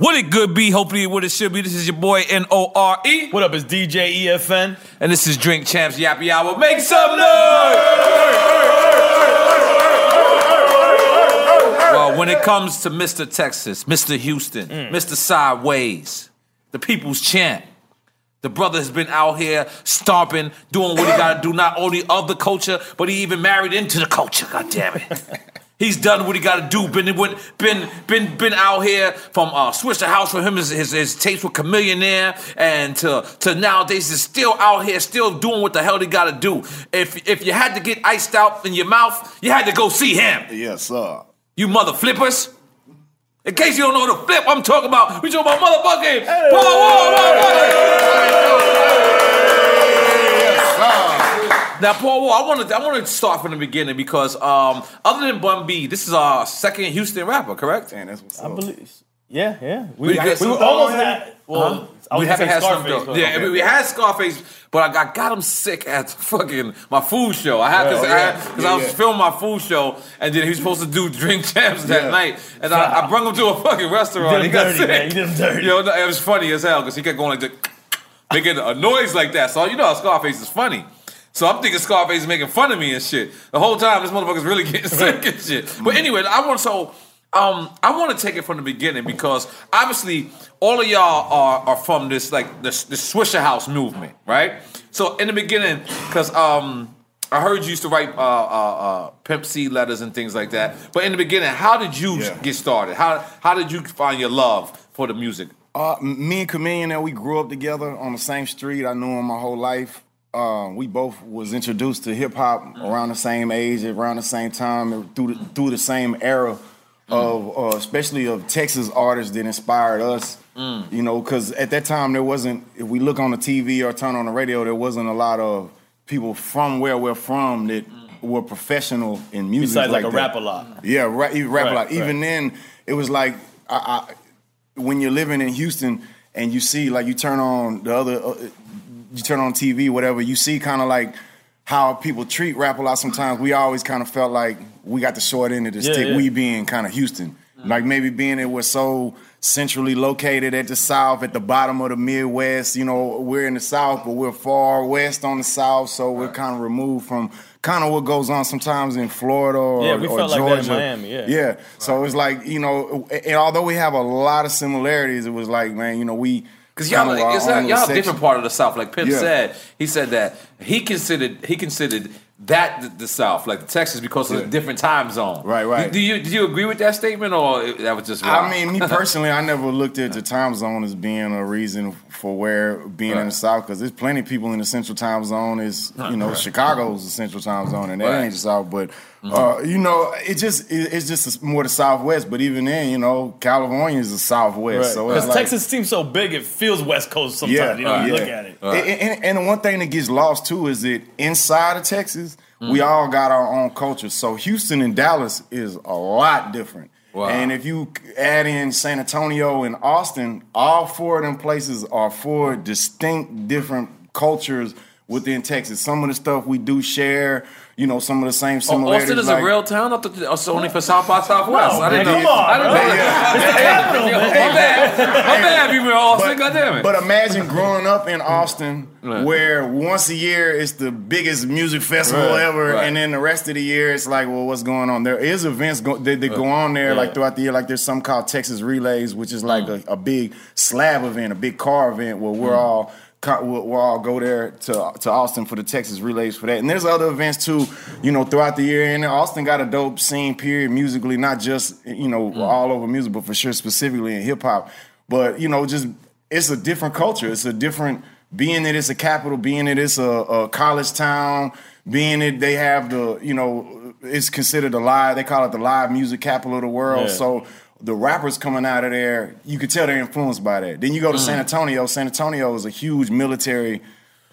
What it good be? Hopefully what it should be. This is your boy N-O-R-E. What up, is DJ EFN? And this is Drink Champs Yappy Hour. Make some noise! Well, when it comes to Mr. Texas, Mr. Houston, mm. Mr. Sideways, the people's champ, the brother has been out here stomping, doing what he gotta do, not only of the culture, but he even married into the culture, god damn it. He's done what he got to do. Been been been been out here from uh, switch the house for him. His, his, his tapes with Chamillionaire, and to to nowadays is still out here, still doing what the hell he got to do. If if you had to get iced out in your mouth, you had to go see him. Yes, sir. You mother flippers. In case you don't know the flip, I'm talking about. We talking about motherfucking Paul Wall, motherfucker. Now, Paul Wall, I want to I want to start from the beginning because um, other than Bun B, this is our second Houston rapper, correct? And that's what's I up. believe. Yeah, yeah. We We, got we, Snoop were almost on had. Well, I we haven't had Scarface, Dogg. but Yeah, okay. we had Scarface, but I, I got him sick at fucking my food show. I had because Yeah, I, yeah. had- 'cause Yeah, I was yeah. filming my food show, and then he was supposed to do drink champs that Yeah. night, and I, I brought him to a fucking restaurant. You did he got dirty, sick. man. You did him dirty. Yo, no, it was funny as hell because he kept going like this, making a noise like that. So you know how Scarface is funny. So I'm thinking Scarface is making fun of me and shit. The whole time this motherfucker's really getting sick and shit. But anyway, I want so um I want to take it from the beginning because obviously all of y'all are are from this like this the Swishahouse movement, right? So in the beginning, because um I heard you used to write uh, uh, uh, Pimp C letters and things like that. But in the beginning, how did you Yeah. get started? How how did you find your love for the music? Uh, me and Chamillionaire, we grew up together on the same street. I knew him my whole life. Uh, we both was introduced to hip hop around the same age, around the same time, through the, through the same era of, uh, especially of Texas artists that inspired us. You know, because at that time there wasn't. If we look on the TV or turn on the radio, there wasn't a lot of people from where we're from that were professional in music. Besides like, a rap a lot. Yeah, rap, even rap a Right, lot. Even then, it was like I, I, when you're living in Houston and you see like you turn on the other, uh, you turn on TV, whatever. You see kind of like how people treat Rap-A-Lot. Sometimes we always kind of felt like we got the short end of the Yeah, stick. yeah. We being kind of Houston, like maybe being that we're so centrally located at the South, at the bottom of the Midwest. You know, we're in the South, but we're far west on the South, so we're kind of removed from kind of what goes on sometimes in Florida or, Yeah, we or felt like Georgia. that in Miami, yeah. yeah. So it's like you know, and although we have a lot of similarities, it was like man, you know, we Because y'all, our it's own y'all a different part of the South. Like Pimp Yeah. said, he said that he considered he considered that the, the South, like the Texas, because of the different time zone. Right, right. Do, you do you agree with that statement, or that was just? I mean, me personally, I never looked at the time zone as being a reason for where being in the South because there's plenty of people in the Central Time Zone. Is you know, Right. Chicago's the Central Time Zone, and that Right. Ain't the South. But uh, you know, it just it, it's just more the Southwest. But even then, you know, California is the Southwest. So Because like, Texas seems so big, it feels West Coast sometimes. you know, you look at it. And, and, and the one thing that gets lost too is that inside of Texas, we all got our own culture. So Houston and Dallas is a lot different. Wow. And if you add in San Antonio and Austin, all four of them places are four distinct different cultures within Texas. Some of the stuff we do share, you know, some of the same Oh, similarities. Austin is like- a real town. I thought it oh, only for South by Southwest. No, I didn't man, know. come on, I didn't bro. know that. capital, Yo, man. My bad. My bad. You were Austin. God damn it. But imagine growing up in Austin, where once a year it's the biggest music festival Right, ever, right. and then the rest of the year it's like, well, what's going on? There is events go, that, that go on there like throughout the year. Like there's some called Texas Relays, which is like mm. a, a big slab event, a big car event where we're mm. all. We'll, we'll all go there to to Austin for the Texas relays for that, and there's other events too, you know, throughout the year. And Austin got a dope scene, period, musically, not just you know mm. all over music, but for sure specifically in hip hop. But you know, just it's a different culture. It's a different being that it's a capital, being that it's a, a college town, being that they have the you know it's considered a live. They call it the live music capital of the world. Yeah. So the rappers coming out of there, you could tell they're influenced by that. Then you go to San Antonio. San Antonio is a huge military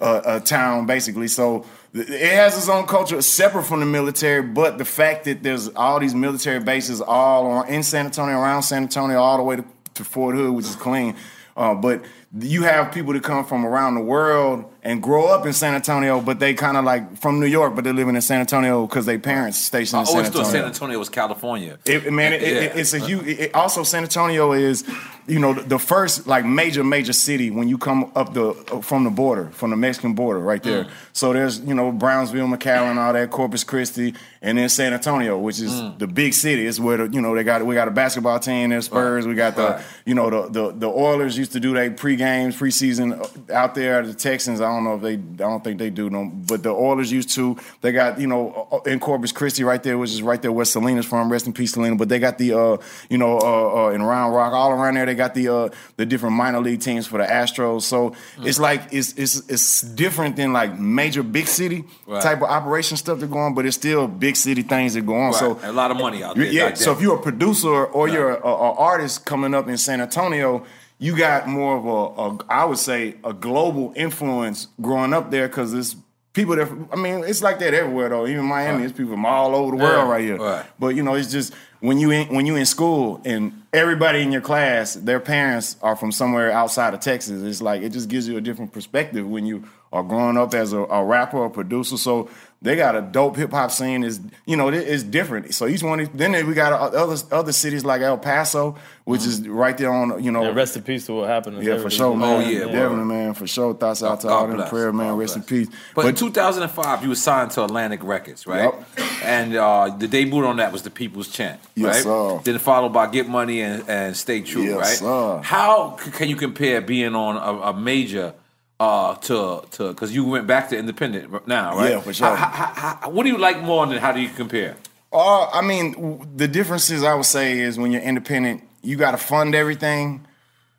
uh, uh, town, basically. So th- it has its own culture separate from the military. But the fact that there's all these military bases all on, in San Antonio, around San Antonio, all the way to, to Fort Hood, which is clean. Uh, but you have people that come from around the world and grow up in San Antonio, but they kind of like from New York, but they're living in San Antonio because their parents stationed in San always Antonio. thought San Antonio was California. It, man, it, it- Yeah. it's a huge. It, also, San Antonio is, you know, the, the first like major major city when you come up the from the border, from the Mexican border, right there. Mm. So there's you know Brownsville, McAllen, all that, Corpus Christi, and then San Antonio, which is Mm. the big city. It's where the, you know they got we got a basketball team, there's Spurs, we got the Right. you know the, the the Oilers used to do their pre games, preseason out there. The Texans, I don't know if they, I don't think they do no, but the Oilers used to. They got you know in Corpus Christi right there, which is right there where Selena's from. Rest in peace, Selena. But they got the uh you know uh, uh in Round Rock, all around there. They got the uh the different minor league teams for the Astros. So it's like it's it's it's different than like major big city Right. type of operation stuff that go on, but it's still big city things that go on. Right. So a lot of money out there. yeah. goddamn. So if you're a producer or you're a, a artist coming up in San Antonio, you got more of a, a I would say, a global influence growing up there because it's people that I mean, it's like that everywhere though. Even Miami, it's people from all over the world Yeah. right here. Right. But you know, it's just when you in when you in school and everybody in your class, their parents are from somewhere outside of Texas. It's like it just gives you a different perspective when you are growing up as a, a rapper or producer. So they got a dope hip hop scene. Is you know it- it's different. So each one. Then we got other other cities like El Paso, which is right there on you know. Yeah, rest in peace to what happened. to Yeah, for sure, man. Oh, yeah, definitely, man, for sure. Thoughts out to God all them prayer, man. God Rest in peace. But, in 2005, you were signed to Atlantic Records, right? Yup. And uh, the debut on that was The People's Champ, Yes, right? sir. Then followed by Get Money and, and Stay True, Yes, right? sir. How can you compare being on a, a major uh, to to because you went back to independent now, right? Yeah, for sure. How- how- how- what do you like more, and how do you compare? Uh, I mean, the differences I would say is when you're independent, you got to fund everything,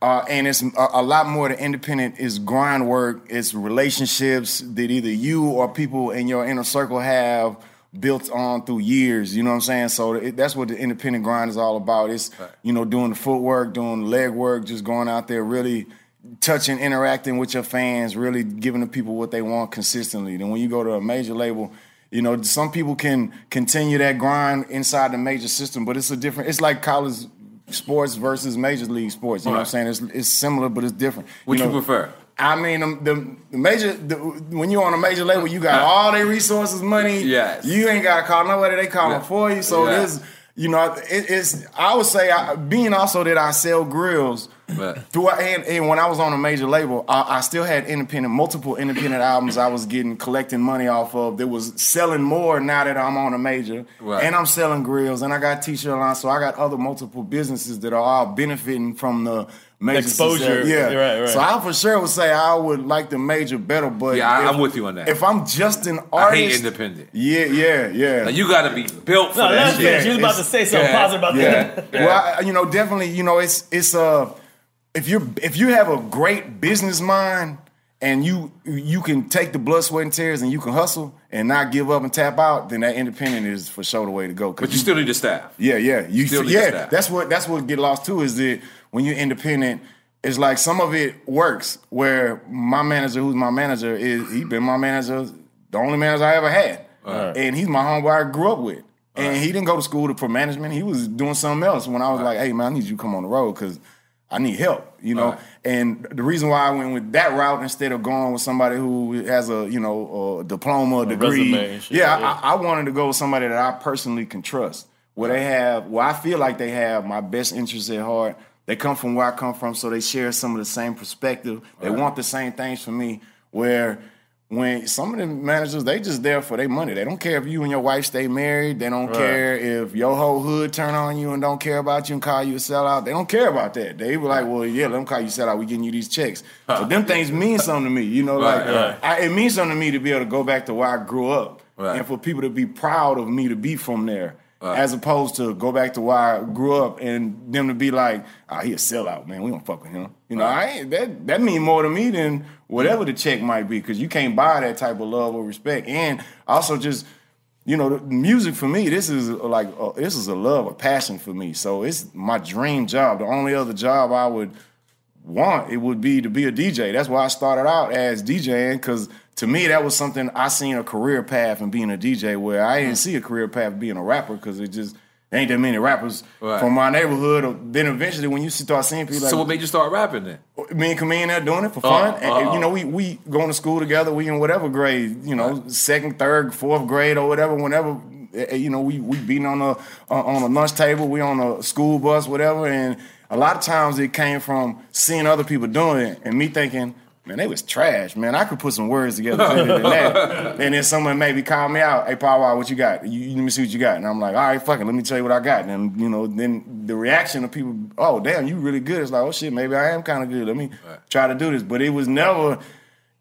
uh, and it's a, a lot more. To independent is grind work. It's relationships that either you or people in your inner circle have built on through years. You know what I'm saying? So it, that's what the independent grind is all about. It's you know doing the footwork, doing the leg work, just going out there really touching, interacting with your fans, really giving the people what they want consistently. Then when you go to a major label, you know, some people can continue that grind inside the major system, but it's a different. It's like college sports versus major league sports. You know what I'm saying? It's, it's similar, but it's different. Which you know, prefer? I mean, the, the major the, when you're on a major label, you got all their resources, money. Yes. you ain't got to call nobody; they calling Yeah. for you. So Yeah. there's, you know, it, it's. I would say, I, being also that I sell grills. Right. Throughout, and, and when I was on a major label, I, I still had independent, multiple independent albums I was getting, collecting money off of. That was selling more now that I'm on a major, Right. and I'm selling grills, and I got t-shirt lines, so I got other multiple businesses that are all benefiting from the Exposure. success. Yeah, Right, right. So I for sure would say I would like the major better, but Yeah, I- if- I'm with you on that. If I'm just an I artist, hate independent. Yeah, yeah, yeah. Like, you got to be built for No, that that's shit. good. You was about to say something Yeah. positive about Yeah. that. Yeah. Well, I, you know, definitely, you know, it's it's uh if you if you have a great business mind and you you can take the blood, sweat, and tears and you can hustle and not give up and tap out, then that independent is for sure the way to go. But you still need the staff. yeah, yeah. You Still need yeah. staff. That's what that's what get lost too is that when you're independent, it's like some of it works. Where my manager, who's my manager, is he been my manager, the only manager I ever had, and he's my homeboy I grew up with. And he didn't go to school for management. He was doing something else. When I was like, "Hey man, I need you to come on the road because I need help," you know. Right. And the reason why I went with that route instead of going with somebody who has a you know a diploma, a degree, yeah, yeah. I, I wanted to go with somebody that I personally can trust. Where they have, where I feel like they have my best interests at heart. They come from where I come from, so they share some of the same perspective. They want the same things from me. Where when some of the managers, they just there for their money. They don't care if you and your wife stay married. They don't care if your whole hood turn on you and don't care about you and call you a sellout. They don't care about that. They be like, well, yeah, let them call you a sellout. We getting you these checks. So them things mean something to me. You know, like Right, right. I, it means something to me to be able to go back to where I grew up Right. and for people to be proud of me to be from there. As opposed to go back to where I grew up and them to be like, oh, he a sellout, man. We don't fuck with him. You know, I ain't, that that mean more to me than whatever the check might be, because you can't buy that type of love or respect. And also just, you know, the music for me, this is like uh, this is a love, a passion for me. So it's my dream job. The only other job I would want it would be to be a DJ. That's why I started out as DJing because to me that was something I seen a career path in being a DJ where I didn't see a career path being a rapper because it just ain't that many rappers Right. from my neighborhood. Or then eventually when you start seeing people like So what made you start rapping then? me and Chamillionaire doing it for fun. Uh, and, uh, you know, we we going to school together. We in whatever grade, you know, second, third, fourth grade or whatever. Whenever eh, you know, we we beating on a on a lunch table. We on a school bus, whatever. And a lot of times it came from seeing other people doing it and me thinking. Man, they was trash, man. I could put some words together better than that. and then someone maybe call me out, hey, Paul, Wall, what you got? You, you let me see what you got. And I'm like, all right, fuck it, let me tell you what I got. And, you know, then the reaction of people, oh, damn, you really good. It's like, oh, shit, maybe I am kind of good. Let me try to do this. But it was never,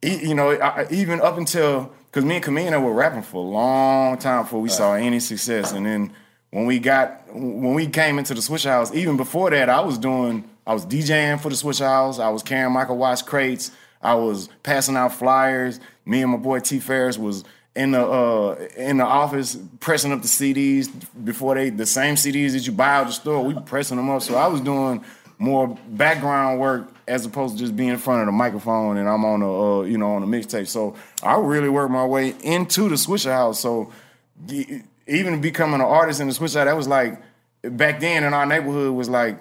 you know, I, even up until, because me and Chamillionaire were rapping for a long time before we saw any success. And then when we got, when we came into the Swishahouse, even before that, I was doing, I was DJing for the Swishahouse. I was carrying Michael Watts crates. I was passing out flyers. Me and my boy T Ferris was in the uh, in the office pressing up the CDs before they the same CDs that you buy out the store. We pressing them up. So I was doing more background work as opposed to just being in front of the microphone and I'm on a uh, you know on a mixtape. So I really worked my way into the Swishahouse. So even becoming an artist in the Swishahouse, that was like back then in our neighborhood was like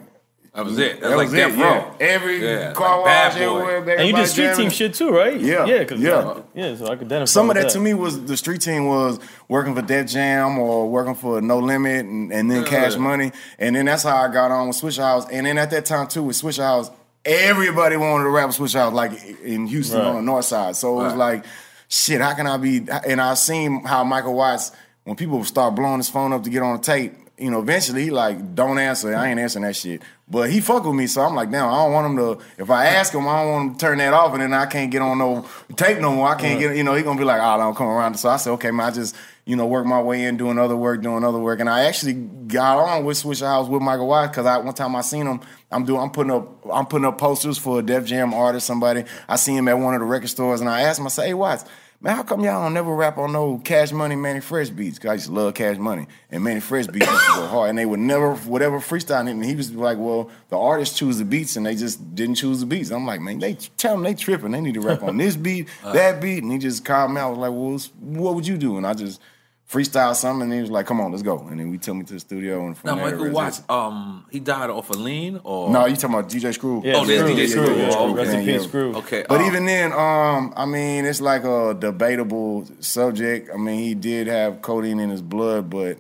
That was it. That, that was was like it. Death Yeah. Row. Every Yeah, car like Bad wash Boy. everywhere. And you did street jamming. team shit too, right? Yeah, yeah, cause, yeah. yeah. So I could identify. Some of with that to me was the street team was working for Def Jam or working for No Limit and, and then Cash Money. And then that's how I got on with Swishahouse. And then at that time too with Swishahouse, everybody wanted to rap with Swishahouse like in Houston Right. on the north side. So it was Right. like, shit, how can I be and I seen how Michael Watts, when people start blowing his phone up to get on a tape, you know, eventually he like, don't answer. I ain't answering that shit. But he fuck with me, so I'm like, damn, I don't want him to. If I ask him, I don't want him to turn that off, and then I can't get on no tape no more. I can't get, you know, he gonna be like, oh, don't come around. So I said, okay, man, I just, you know, work my way in, doing other work, doing other work, and I actually got on with Swishahouse with Michael Watts because I one time I seen him. I'm doing, I'm putting up, I'm putting up posters for a Def Jam artist, somebody. I see him at one of the record stores, and I asked him, I said, hey, Watts. Man, how come y'all don't never rap on no Cash Money, Mannie Fresh beats? Cause I used to love Cash Money, and Mannie Fresh beats used to go hard, and they would never, whatever freestyle. And he was like, "Well, the artists choose the beats, and they just didn't choose the beats." I'm like, "Man, they tell them they tripping. They need to rap on this beat, uh. that beat." And he just called me. Out. I was like, "Well, what would you do?" And I just freestyle something, and he was like, "Come on, let's go." And then we took me to the studio, and from Now, there, Michael it Watts, um, he died off of lean or No, you talking about DJ Screw? Yeah, Oh, there's DJ Screw. yeah, Oh, rest in yeah, peace, yeah. Screw. Okay, but um, even then, um, I mean, it's like a debatable subject. I mean, he did have codeine in his blood, but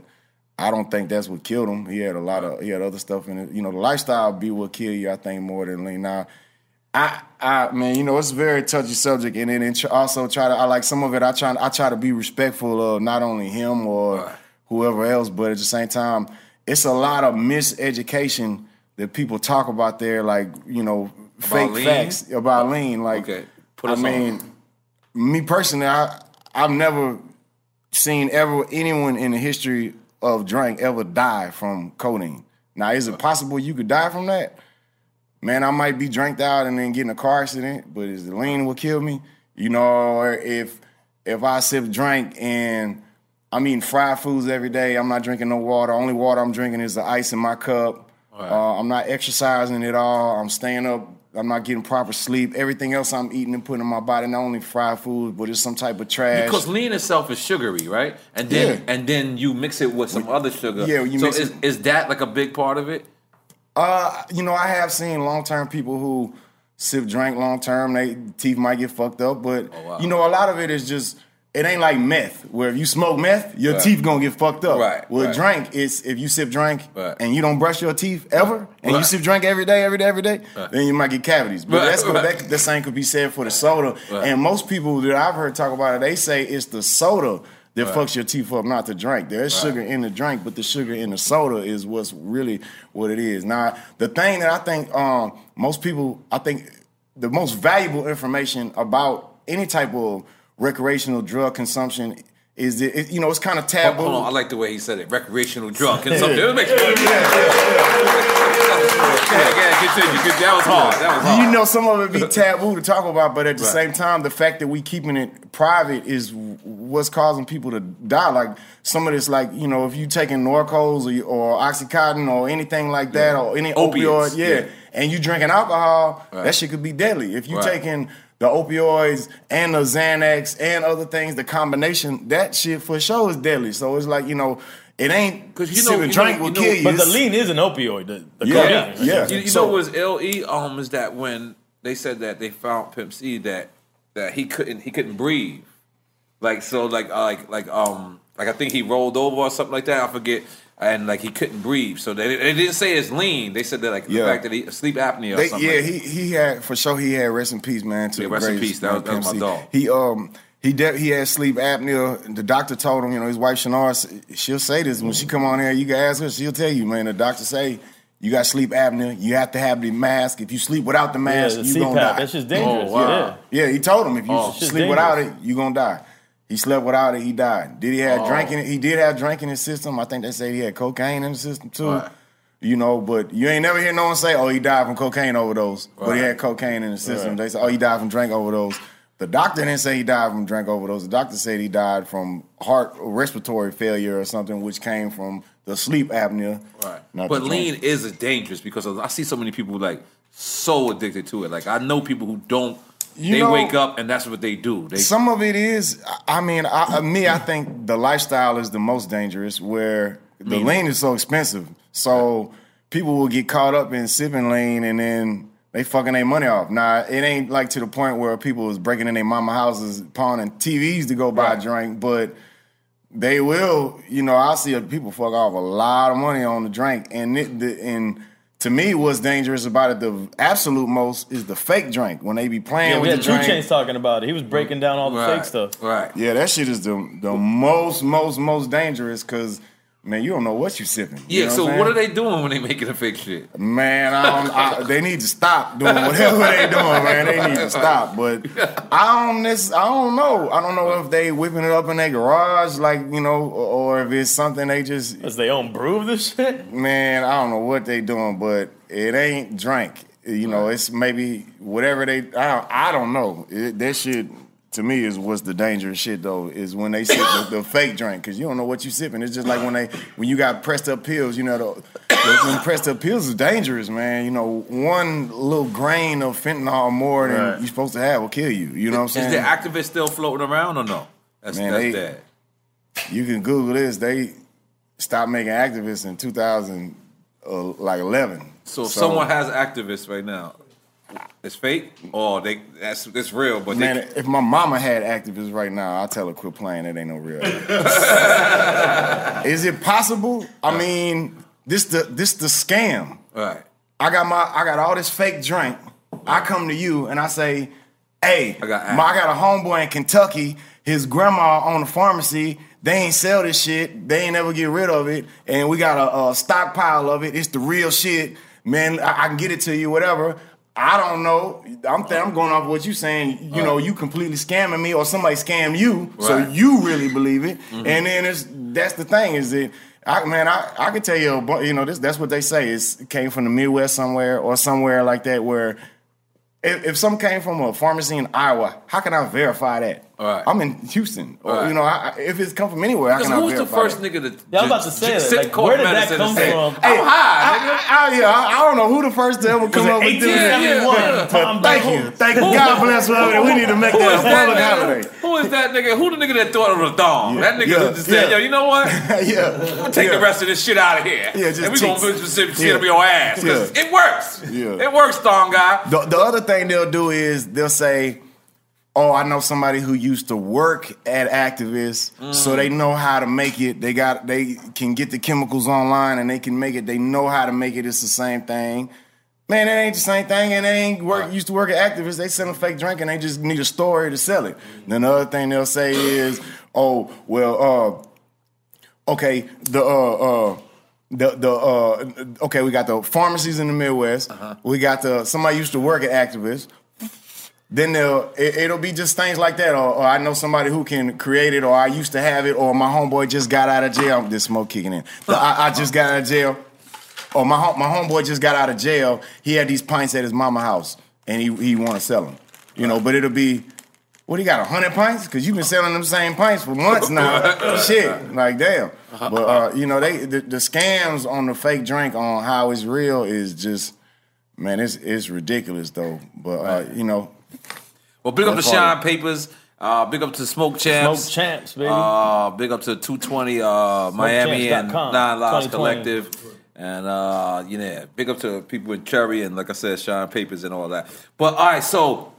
I don't think that's what killed him. He had a lot of he had other stuff in it. You know, the lifestyle be what kill you. I think more than lean. Now, I, I man, you know, it's a very touchy subject, and then and also try to. I like some of it. I try. I try to be respectful of not only him or whoever else, but at the same time, it's a lot of miseducation that people talk about there, like you know, fake lean? facts about lean. Like, Okay, put I us on. mean, me personally, I I've never seen ever anyone in the history of drink ever die from codeine. Now, is it uh, possible you could die from that? Man, I might be dranked out and then get in a car accident, but is the lean will kill me? You know, or if if I sip drink and I'm eating fried foods every day, I'm not drinking no water. Only water I'm drinking is the ice in my cup. Uh, I'm not exercising at all. I'm staying up. I'm not getting proper sleep. Everything else I'm eating and putting in my body, not only fried food, but it's some type of trash. Because lean itself is sugary, right? And then Yeah. and then you mix it with some other sugar. Yeah, you so mix is, it- is that like a big part of it? Uh, you know, I have seen long term people who sip drink long term. They teeth might get fucked up, but Oh, you know, a lot of it is just it ain't like meth. Where if you smoke meth, your Right. teeth gonna get fucked up. Right, With right. drink, it's if you sip drink Right. and you don't brush your teeth ever, and you sip drink every day, every day, every day, then you might get cavities. But that's that, the same could be said for the soda. And most people that I've heard talk about it, they say it's the soda. That Right. fucks your teeth up, not to drink. There's Right. sugar in the drink, but the sugar in the soda is what's really what it is. Now, the thing that I think um, most people, I think the most valuable information about any type of recreational drug consumption is that it, you know it's kind of taboo. Hold on, I like the way he said it. Recreational drug consumption. It makes Yeah, yeah, continue. Good- That was hard. That was hard. You know, some of it be taboo to talk about, but at the Right. same time, the fact that we keeping it private is what's causing people to die. Like some of this, like you know, if you taking Norcos or, or OxyContin or anything like that, or any Opiates, opioid, yeah, yeah. and you drinking alcohol, Right. that shit could be deadly. If you Right. taking the opioids and the Xanax and other things, the combination, that shit for sure is deadly. So it's like you know, it ain't because you know- sipping you drink know- will you know- kill you. But the lean is an opioid. The, the Yeah, codeine. yeah. You, you So- know what was LE um is that when they said that they found Pimp C that that he couldn't he couldn't breathe. Like so like uh, like like um like I think he rolled over or something like that. I forget. And like he couldn't breathe, so they, they didn't say it's lean. They said that like the Yeah. fact that he sleep apnea or They- something. yeah, like he he had for sure. He had rest in peace, man. To Yeah, the rest in peace. That was- that was my dog. He um he de- he had sleep apnea. The doctor told him, you know, his wife Chinara, she'll say this when she come on here. You can ask her, she'll tell you, man. The doctor say you got sleep apnea. You have to have the mask. If you sleep without the mask, the you CPAP, gonna die. that's just dangerous, Oh, wow. Yeah, he told him if you Oh, sleep without it, dangerous. you gonna die. He slept without it, he died. Did he have Oh. drinking? He did have drinking in his system. I think they say he had cocaine in the system too. Right. You know, but you ain't never hear no one say, "Oh, he died from cocaine overdose," but he had cocaine in the system. Right. They say, "Oh, he died from drink overdose." The doctor didn't say he died from drink overdose. The doctor said he died from heart respiratory failure or something, which came from the sleep apnea. Right. But lean is dangerous because I see so many people like so addicted to it. Like I know people who don't. You they know- wake up and that's what they do. They Some of it is. I mean, I, uh, me, I think the lifestyle is the most dangerous. Where the lean is so expensive, so people will get caught up in sipping lean, and then they fucking their money off. Now, it ain't like to the point where people is breaking in their mama houses, pawning TVs to go buy a drink, but they will. You know, I see people fuck off a lot of money on the drink, and it, the, and. To me, what's dangerous about it, the absolute most, is the fake drink. When they be playing Yeah, we with had the Two drink. Chains talking about it. He was breaking down all the right. fake stuff. Right. Yeah, that shit is the the most, most, most dangerous because man, you don't know what you sipping. You Yeah. know so I'm what are they doing when they making a fake shit? Man, I don't, I, they need to stop doing whatever they doing, man. They need to stop. But I don't, this, I don't know. I don't know if they whipping it up in their garage, like you know, or, or if it's something they just. Is they own brew this shit? Man, I don't know what they doing, but it ain't drink. You know, it's maybe whatever they. I don't, I don't know. It, that shit to me is what's the dangerous shit though is when they sip the, the fake drink because you don't know what you sipping. It's just like when they when you got pressed up pills. You know, the, the when pressed up pills is dangerous, man. You know, one little grain of fentanyl more than Right. you're supposed to have will kill you. You know what I'm saying? Is the Actavis still floating around or no? That's, Man, that's they- dead. you can Google this. They stopped making Actavis in 2000, uh, like 11. So if someone has Actavis right now, it's fake or they that's it's real, but Man, they if my mama had Actavis right now, I'll tell her quit playing. It ain't no real. Is it possible? I mean, this the this the scam. right. I got my I got all this fake drink. I come to you and I say, "Hey, I got got, I got a homeboy in Kentucky. His grandma owned a pharmacy. They ain't sell this shit. They ain't never get rid of it, and we got a, a stockpile of it. It's the real shit, man. I, I can get it to you, whatever." I don't know. I'm th- I'm going off what you're saying. You know, you completely scamming me, or somebody scam you, so you really believe it. Mhm. And then it's that's the thing is that I man I I can tell you you know this that's what they say it's, it came from the Midwest somewhere or somewhere like that where if, if some came from a pharmacy in Iowa, how can I verify that? Right. I'm in Houston, or Right. you know, I, I- if it's come from anywhere, how Because can I who's the first that? nigga to Yeah, I'm about to say that. sit Like, court where did that medicine come and say, from? I'm high, I, nigga. I, I, yeah, I, I don't know who the first to ever come up with this. 1871? But Tom thank Brady? you, thank you. God bless whoever. We need to make Who that is a that public holiday. Who is that nigga? Who the nigga that thought of the dong? That nigga yeah, that just said, yo, you know what? yeah, I'm take the rest of this shit out of here. Yeah, just and we gonna cheats. put some shit up your ass. 'Cause Yeah. it works. Yeah. It works, dong guy. The, the other thing they'll do is they'll say, "Oh, I know somebody who used to work at Actavis, so Mm. they know how to make it. They got they can get the chemicals online and they can make it. They know how to make it. It's the same thing." Man, it ain't the same thing, and they ain't work. Used to work at Actavis. They selling fake drink, and they just need a story to sell it. Then the other thing they'll say is, "Oh, well, uh, okay, the uh, uh, the the uh, okay, we got the pharmacies in the Midwest. We got the somebody used to work at Actavis. Then they'll it, it'll be just things like that, or, or I know somebody who can create it, or I used to have it, or my homeboy just got out of jail. This smoke kicking in. The- I, I just got out of jail. Or my my homeboy just got out of jail. He had these pints at his mama house, and he he want to sell them. You know, but it'll be. What he got? hundred pints? Because you've been selling them same pints for months now. Shit, like damn. But uh, you know, they the, the scams on the fake drink on how it's real is just, man, it's it's ridiculous though. But uh, you know, Well, big up to That's Shine. Papers. Uh, big up to Smoke Champs. Smoke Champs, baby. Uh, big up to 220 uh, Miami and Nine Lives Collective. And uh, you know, big up to people in Cherry and like I said, Shine Papers and all that. But all right, so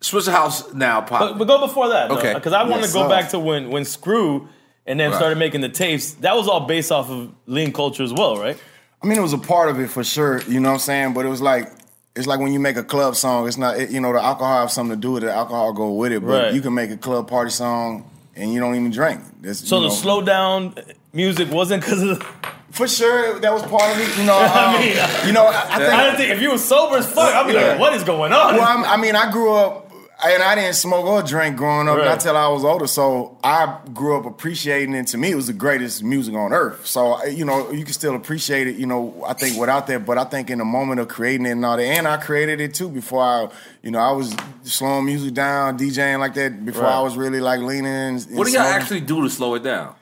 Swishahouse now pop. But, but go before that, Okay. Because I want Yes, to go sir. back to when when Screw and then Right. started making the tapes. That was all based off of lean culture as well, right? I mean, it was a part of it for sure. You know what I'm saying? But it was like. It's like when you make a club song. It's not, it, you know, the alcohol have something to do with it. The alcohol go with it, but Right. you can make a club party song and you don't even drink. That's, So the know, slow down music wasn't because of. The, For sure, that was part of it. You know, I um, mean, you know, I, I think. I think if you were sober as fuck, I'd be Yeah. like, what is going on? Well, I'm, I mean, I grew up, and I didn't smoke or drink growing up Right. not till I was older. So I grew up appreciating it. To me, it was the greatest music on earth. So you know, you can still appreciate it. You know, I think without that, but I think in the moment of creating it and all that, and I created it too before I, you know, I was slowing music down, DJing like that before Right. I was really like leaning. And what do y'all smoking. actually do to slow it down?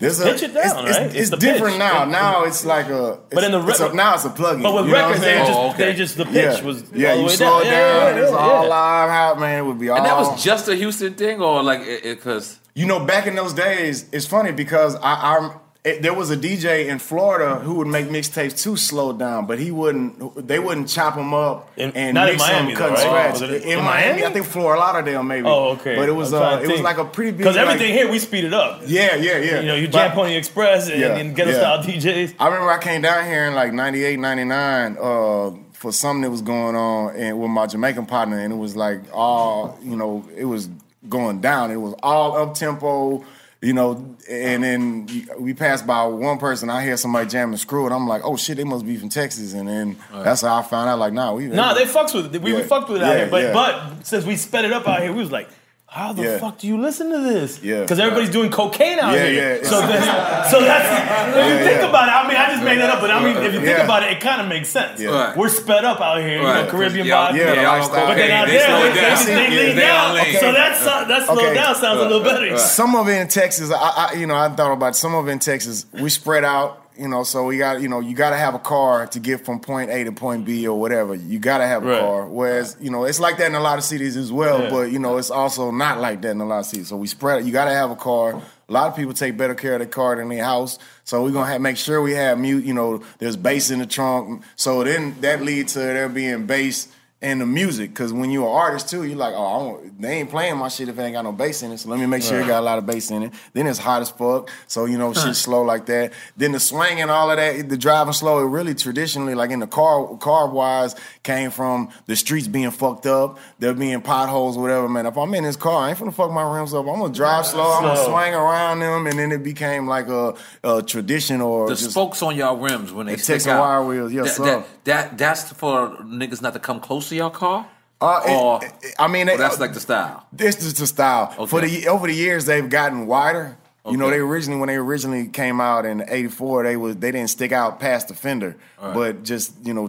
There's a, pitch it down, it's, right? It's, It's it's different pitch. now. Now it's like a. It's, But in the it's a- now it's a plug-in. But with you know records, they saying? just Oh, okay. they just the pitch yeah, was yeah. all the You way slow down. it Yeah, down. yeah, it's yeah, all live. How man, it would be all. And that was just a Houston thing, or like it because You know, back in those days, it's funny because I, I it, there was a DJ in Florida who would make mixtapes too slow down, but he wouldn't. They wouldn't chop them up In- and not in Miami, them, cut though, right? scratch. It in, in Miami, Miami? I think Fort Lauderdale maybe. Oh, okay. But it was uh, it was like a pretty big. Because everything like- here we speed it up. Yeah, yeah, yeah. You know, you jam Pony Express and, Yeah, and ghetto yeah. style DJs. I remember I came down here in like 98, 99 uh, for something that was going on and with my Jamaican partner, and it was like all, you know, it was going down. It was all up tempo. You know, and then we passed by one person. I hear somebody jamming the screw, and I'm like, "Oh shit, they must be from Texas." And then Right. that's how I found out. Like, nah, we Nah, they fucks with it. We, we fucked with it out here. But yeah. but since we sped it up out here, we was like, how the Yeah. fuck do you listen to this? Yeah. Because everybody's doing cocaine out Yeah, here. yeah. So that's so that's if you think yeah. about it. I mean, I just made that up, but I mean, if you think Yeah. about it, it kind of makes sense. Yeah. Right. We're sped up out here, you Right. know, Caribbean Yeah, vibe. yeah, the lifestyle. But then out They there, slow they, it they, down. they, they, Yeah, down. on lane. So that's uh, that slow Okay. down sounds a little better. Some of it in Texas, I, I you know, I thought about some of it in Texas. We spread out, you know, so we got, you know, you got to have a car to get from point A to point B or whatever. You got to have a Right. car. Whereas, you know, it's like that in a lot of cities as well, Yeah. but you know, it's also not like that in a lot of cities. So we spread. It, you got to have a car. A lot of people take better care of their car than their house. So we're gonna have, make sure we have mute. You know, there's bass in the trunk. So then that leads to there being bass in the music. Because when you're an artist too, you're like, oh, I don't, they ain't playing my shit if it ain't got no bass in it. So let me make sure it got a lot of bass in it. Then it's hot as fuck. So you know, shit slow like that. Then the swing and all of that, the driving slow. It really traditionally, like in the car, car wise, came from the streets being fucked up. There being potholes, whatever. Man, if I'm in this car, I ain't finna fuck my rims up. I'm gonna drive slow. I'm gonna swing around them, and then it became like a, a tradition or The just spokes on y'all rims when they The stick out. wire wheels, yes, that, sir. That, that that's for niggas not to come close to your car. Uh, it- or I mean, they- that's like the style. This is the style. For the over the years, they've gotten wider. You know, they originally when they originally came out in '84, they was they didn't stick out past the fender, Right. but just you know,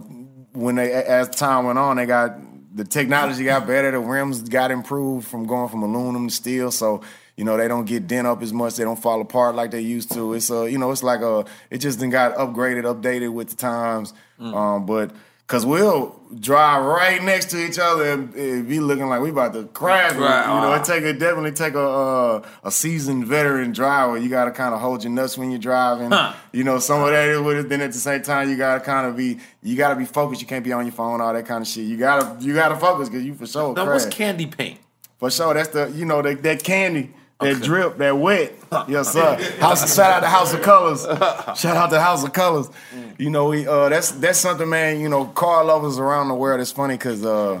when they as time went on, they got the technology got better. The rims got improved from going from aluminum to steel, so. You know they don't get dent up as much. They don't fall apart like they used to. It's a, you know, it's like a, it just then got upgraded, updated with the times. Mm. Um, but Cause we'll drive right next to each other and it be looking like we about to crash. Right. You know, it take a definitely take a uh, a seasoned veteran driver. You got to kind of hold your nuts when you're driving. Huh. You know, some of that is with it. Then at the same time, you got to kind of be you got to be focused. You can't be on your phone, all that kind of shit. You gotta you gotta focus because you for sure. Now, crash. what's candy paint? For sure, that's the you know that, that candy, that drip, that wet. Yes, sir. House, shout out to House of Colors. Shout out to House of Colors. You know, we uh, that's that's something, man. You know, car lovers around the world. It's funny because uh,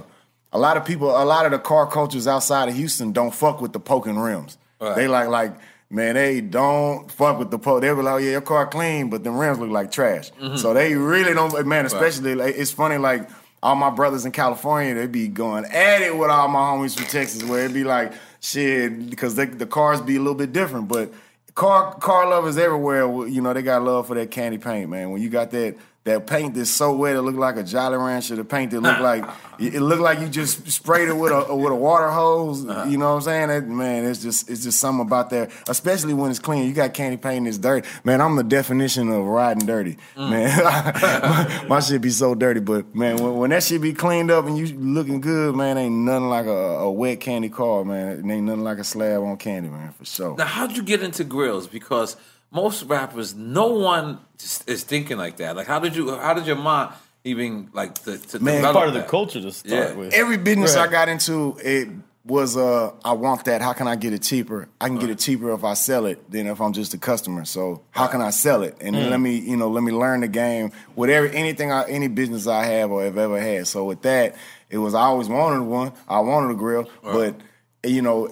a lot of people, a lot of the car cultures outside of Houston don't fuck with the poking rims. Right. They like like. Man, they don't fuck with the poke. They be like, "Oh, yeah, your car clean, but the rims look like trash. Mhm. So they really don't. Man, especially like, it's funny. Like all my brothers in California, they be going at it with all my homies from Texas, where it be like shit because they, the cars be a little bit different. But car car lovers everywhere, you know, they got love for that candy paint, man. When you got that that paint that's so wet, it looked like a Jolly Rancher. The paint that look like it looked like you just sprayed it with a with a water hose. Uh-huh. You know what I'm saying? That, man, it's just it's just something about that, especially when it's clean. You got candy paint it's dirty. Man, I'm the definition of riding dirty. Mm. Man, my, my shit be so dirty, but man, when, when that shit be cleaned up and you looking good, man, ain't nothing like a, a wet candy car, man. It ain't nothing like a slab on candy, man, for sure. Now, how'd you get into grills? Because most rappers, no one is is thinking like that. Like, how did you? How did your mom even like to, to Man, part of that? the culture to start with. Every business Right. I got into, it was uh, I want that. How can I get it cheaper? I can get it cheaper if I sell it than if I'm just a customer. So how can I sell it? And Mm. let me, you know, let me learn the game. Whatever, anything, I, any business I have or have ever had. So with that, it was I always wanted one. I wanted a grill, but you know,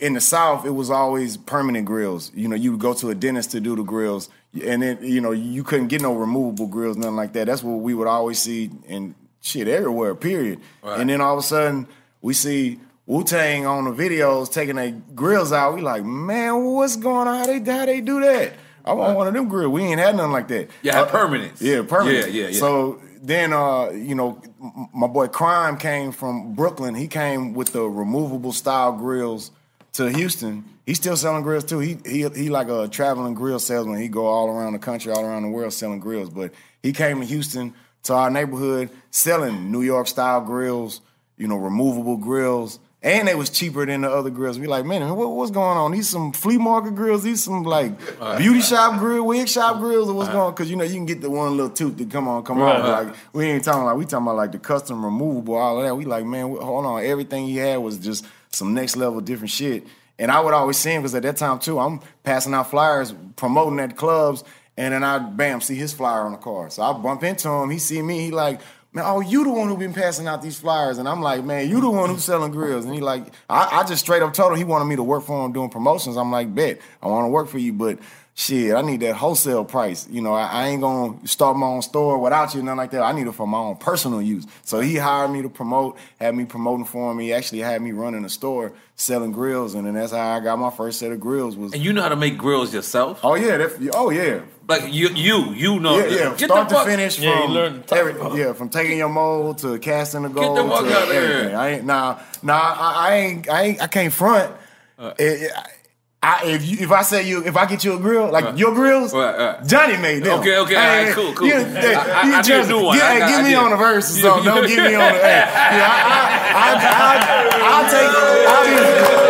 in the South, it was always permanent grills. You know, you would go to a dentist to do the grills, and then you know you couldn't get no removable grills, nothing like that. That's what we would always see in shit everywhere. Period. Right. And then all of a sudden, we see Wu Tang on the videos taking their grills out. We like, man, what's going on? How they how they do that? I want one of them grills. We ain't had nothing like that. Had Uh, permanents. Yeah, permanent. Yeah, yeah, yeah. So then, uh, you know, my boy Crime came from Brooklyn. He came with the removable style grills to Houston. He's still selling grills too. He he he like a traveling grill salesman. He go all around the country, all around the world selling grills. But he came to Houston to our neighborhood selling New York style grills. You know, removable grills. And they was cheaper than the other grills. We like, man, what, what's going on? These some flea market grills. These some like beauty shop grill, wig shop grills, or what's going on? Because you know you can get the one little tooth to come on, come Right. on. Like we ain't talking like we talking about like the custom removable, all of that. We like, man, hold on. Everything he had was just some next level different shit. And I would always see him because at that time too, I'm passing out flyers, promoting at clubs, and then I bam see his flyer on the car. So I bump into him. He see me. He like, man, oh, you the one who been passing out these flyers. And I'm like, man, you the one who's selling grills. And he like, I, I just straight up told him he wanted me to work for him doing promotions. I'm like, bet, I want to work for you, but shit, I need that wholesale price. You know, I, I, ain't gonna start my own store without you, nothing like that. I need it for my own personal use. So he hired me to promote, had me promoting for him. He actually had me running a store selling grills, and then that's how I got my first set of grills. Was and you know how to make grills yourself? Oh yeah, that, oh yeah. Like you, you, you know, yeah, yeah. Get start the to finish. Yeah, from you learn every, yeah, from taking your mold to casting the gold the fuck to out of here. everything. I ain't nah, nah. I, I ain't, I ain't, I can't front. Uh. It- it- I, if you, if I say you, if I get you a grill, like your grills, Right, right. Johnny made them. Okay, okay, all right, cool, cool. You, I- I- I need a new one. Get, I hey, got- get me on the verse or something. Don't get me on the. Hey, yeah, I, I, I, I, I'll take. I'll be,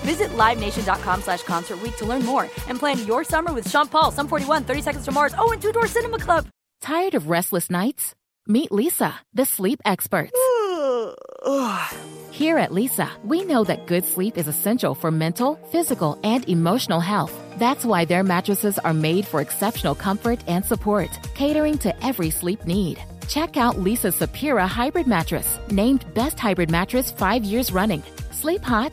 Visit LiveNation.com slash Concert to learn more and plan your summer with Sean Paul, Sum 41, 30 Seconds to Mars, oh, and Two Door Cinema Club. Tired of restless nights? Meet Leesa, the sleep experts. Here at Leesa, we know that good sleep is essential for mental, physical, and emotional health. That's why their mattresses are made for exceptional comfort and support, catering to every sleep need. Check out Leesa's Sapira Hybrid Mattress, named Best Hybrid Mattress five years running. Sleep hot?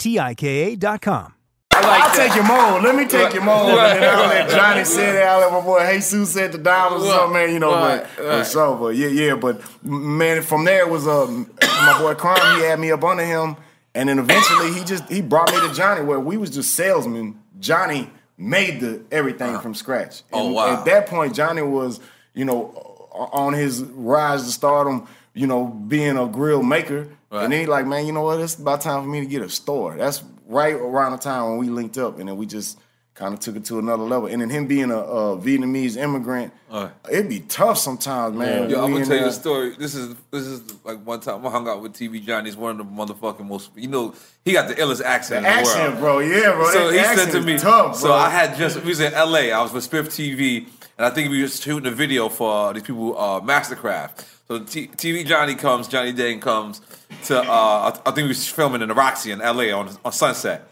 T I K A.com. I'll take your mold. Let me take your mold. And then I'll let Johnny say that. I'll let my boy Jesus say the diamonds or something, man. You know, Right, but right. for sure. But yeah, yeah. But man, from there it was uh, my boy Crime. He had me up under him, and then eventually he just he brought me to Johnny, where we was just salesmen. Johnny made the everything from scratch. Oh, wow. At that point, Johnny was you know on his rise to stardom. You know, being a grill maker. Right. And then he like, man, you know what? It's about time for me to get a store. That's right around the time when we linked up, and then we just kind of took it to another level. And then him being a, a Vietnamese immigrant, Right. it'd be tough sometimes, man. Yo, I'm gonna tell you a story. This is this is like one time I hung out with TV Johnny. He's one of the motherfucking most. You know, he got the illest accent. The in the accent, world. bro. Yeah, bro. So That he said to me, tough, so. I had just we was in LA. I was with Spiff TV, and I think we were shooting a video for these people, uh, Mastercraft. So T- TV Johnny comes, Johnny Dang comes to. Uh, I, think we was filming in the Roxy in LA on on Sunset.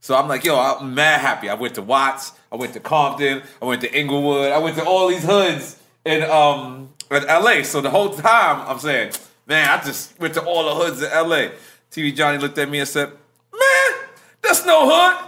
So I'm like, yo, I'm mad happy. I went to Watts, I went to Compton, I went to Inglewood, I went to all these hoods in um in LA. So the whole time I'm saying, man, I just went to all the hoods in LA. TV Johnny looked at me and said, man, that's no hood.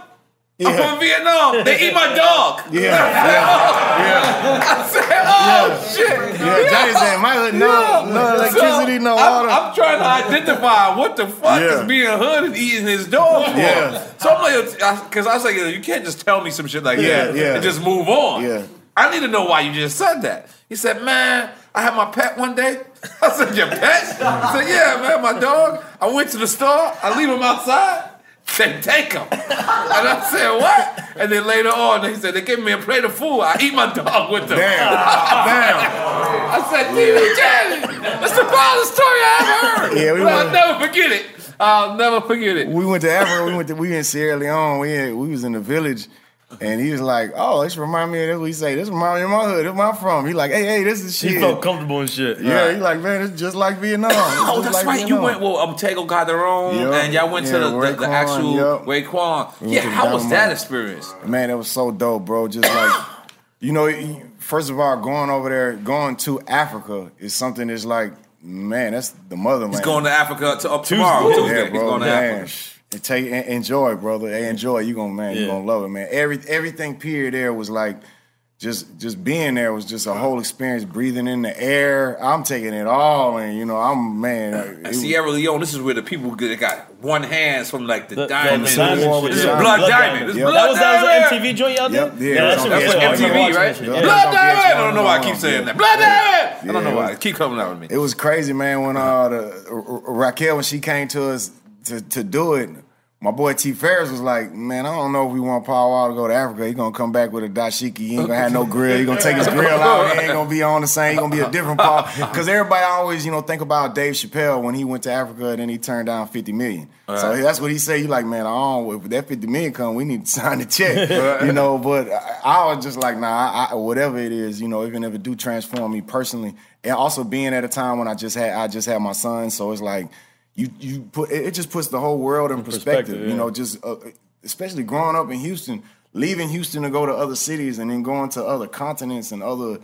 I'm from Vietnam. They eat my dog. Yeah, yeah, I said, oh shit. yeah. Said, my hood, no, no electricity, no I'm, water. I'm trying to identify what the fuck Yeah. is being hood and eating his dog for. Yeah. So I'm like, because I was like, you can't just tell me some shit like Yeah, that yeah. and just move on. Yeah. I need to know why you just said that. He said, man, I had my pet one day. I said, your pet? I said, yeah, man, my dog. I went to the store. I leave him outside. They take him. And I said, what? And then later on, he said, they gave me a plate of food. I eat my dog with them. Damn. Damn. I said, TV Janet, that's the wildest story I ever heard. Yeah, we But I'll never forget it. I'll never forget it. We went to Africa. We went to we in Sierra Leone. We had, we was in the village, and he was like, "Oh, this remind me of this." We say, "This remind me of my hood. This where I'm from." He like, "Hey, hey, this is shit." He felt comfortable and shit. Yeah, he like, man, it's just like Vietnam. It's Oh, just that's like right. You went well, um, Tego Calderon, Yup. and y'all went Yeah, to the, the, the actual yup. Raekwon. We Yeah, how was that Dynamite. experience? Man, it was so dope, bro. Just like, you know, first of all, going over there, going to Africa is something that's like, man, that's the motherland. He's going to Africa to, up tomorrow, Tuesday. Yeah, He's bro, going to man. Africa. Sh- and take en- enjoy, brother. Hey, enjoy. You gonna man, you Yeah. gonna love it, man. Every everything period there was like just just being there was just a whole experience. Breathing in the air, I'm taking it all, and you know, I'm man. it And Sierra Leone, this is where the people get, got one hands from like the, The- diamond. the diamond This shit, is yeah. blood, Blood diamond. diamond. This Yep. blood That was that was an MTV joint y'all did. Yep, yeah, that's was on that's That's what what VH1. MTV, MTV, right? Yeah. Blood It diamond. I don't know why I keep saying Yeah. that. Blood diamond. I don't know why. was- Keep coming out with me. It was crazy, man. When uh, the, R- R- Raquel, when she came to us to, to do it, my boy T. Ferris was like, "Man, I don't know if we want Paul Wall to go to Africa. He gonna come back with a dashiki. He ain't gonna have no grill. He gonna take his grill out. He ain't gonna be on the same. He gonna be a different Paul. Because everybody always, you know, think about Dave Chappelle when he went to Africa and then he turned down fifty million. So that's what he said. You like, man, I don't. If that fifty million come, we need to sign the check. you know, but I, I was just like, nah, I, I, whatever it is, you know, even if it do transform me personally, and also being at a time when I just had I just had my son, so it's like you you put it, it just puts the whole world in, perspective. perspective, You know, just uh, especially growing up in Houston, leaving Houston to go to other cities and then going to other continents and other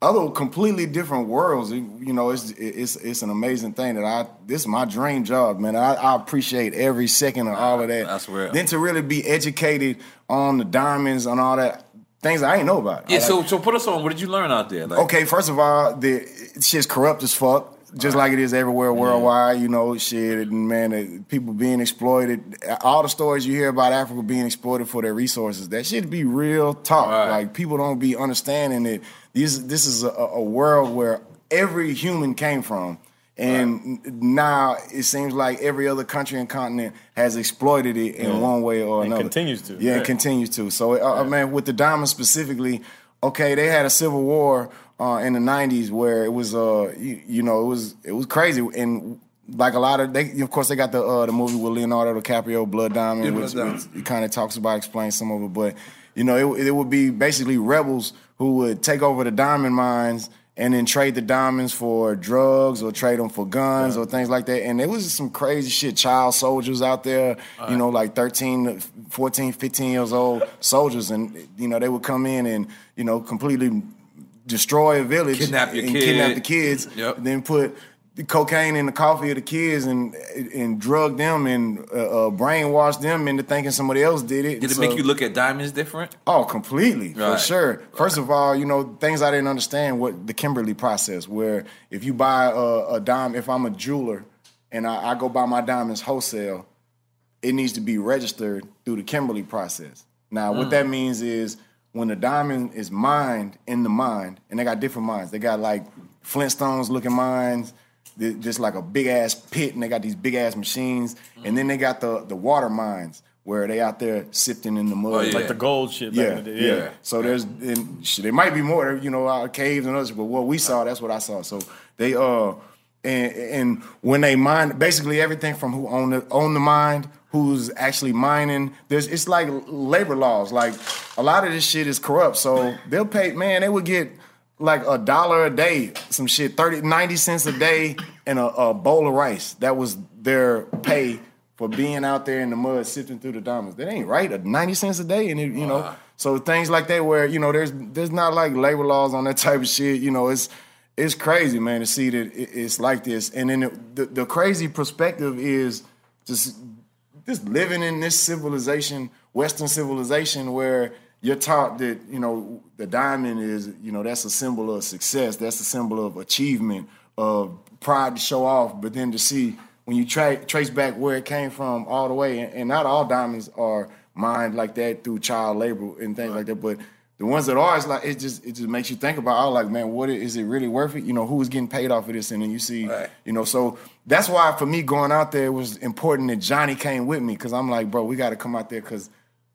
other completely different worlds. You know, it's it's it's an amazing thing that I this is my dream job, man. I, I appreciate every second of all of that. That's real. Then to really be educated on the diamonds and all that things I ain't know about. Yeah, I so so put us on. What did you learn out there? Like, Okay, first of all, the shit's corrupt as fuck. Just like it is everywhere worldwide, you know, shit, and man, uh, people being exploited. All the stories you hear about Africa being exploited for their resources, that should be real talk. Like people don't be understanding that this this is a, a world where every human came from, and n- now it seems like every other country and continent has exploited it in Yeah. one way or And another. continues to, Yeah, right. and continues to. So, uh, man, with the diamonds specifically, okay, they had a civil war uh, in the '90s where it was, uh, you, you know, it was it was crazy, and like a lot of they, of course, they got the uh, the movie with Leonardo DiCaprio, Blood Diamond, Yeah, Blood which, Diamond. which it kind of talks about, explains some of it, but you know, it, it would be basically rebels who would take over the diamond mines. And then trade the diamonds for drugs or trade them for guns or things like that. And there was some crazy shit. Child soldiers out there, you know, like 13, 14, 15 years old soldiers. And, you know, they would come in and, you know, completely destroy a village. Kidnap your and kid. kidnap the kids. Yep. Then put the cocaine in the coffee of the kids and and drug them and uh, uh, brainwash them into thinking somebody else did it. did it So- make you look at diamonds different? Oh, completely, for sure. First of all, you know, things I didn't understand what the Kimberley process, where if you buy a, a dime, if I'm a jeweler and I, I go buy my diamonds wholesale, it needs to be registered through the Kimberley process. Now, what Mm. that means is when the diamond is mined in the mine, and they got different mines. They got like Flintstones looking mines, th- just like a big ass pit, and they got these big ass machines. And then they got the the water mines where they out there sifting in the mud. Oh, yeah. Like the gold shit back Yeah, in the day, yeah. So there's and shit, there might be more, you know, out caves and others, but what we saw, that's what I saw. So they uh and and when they mine basically everything from who own the own the mine, who's actually mining, there's it's like labor laws. Like a lot of this shit is corrupt. So they'll pay man, they would get like a dollar a day, some shit, 30, 90 cents a day, and a, a bowl of rice. That was their pay for being out there in the mud sifting through the diamonds. That ain't right. A 90 cents a day, and it, you know, so things like that where, you know, there's there's not like labor laws on that type of shit. You know, it's it's crazy, man, to see that it's like this. And then the, the, the crazy perspective is just just living in this civilization, Western civilization, where you're taught that you know the diamond is you know that's a symbol of success, that's a symbol of achievement, of pride to show off. But then to see when you tra- trace back where it came from all the way, and, and not all diamonds are mined like that through child labor and things like that, but the ones that are, it's like it just it just makes you think about. Oh, like man, what is it really worth it? You know, who's getting paid off of this? And then you see, you know, so that's why for me going out there it was important that Johnny came with me because I'm like, bro, we got to come out there because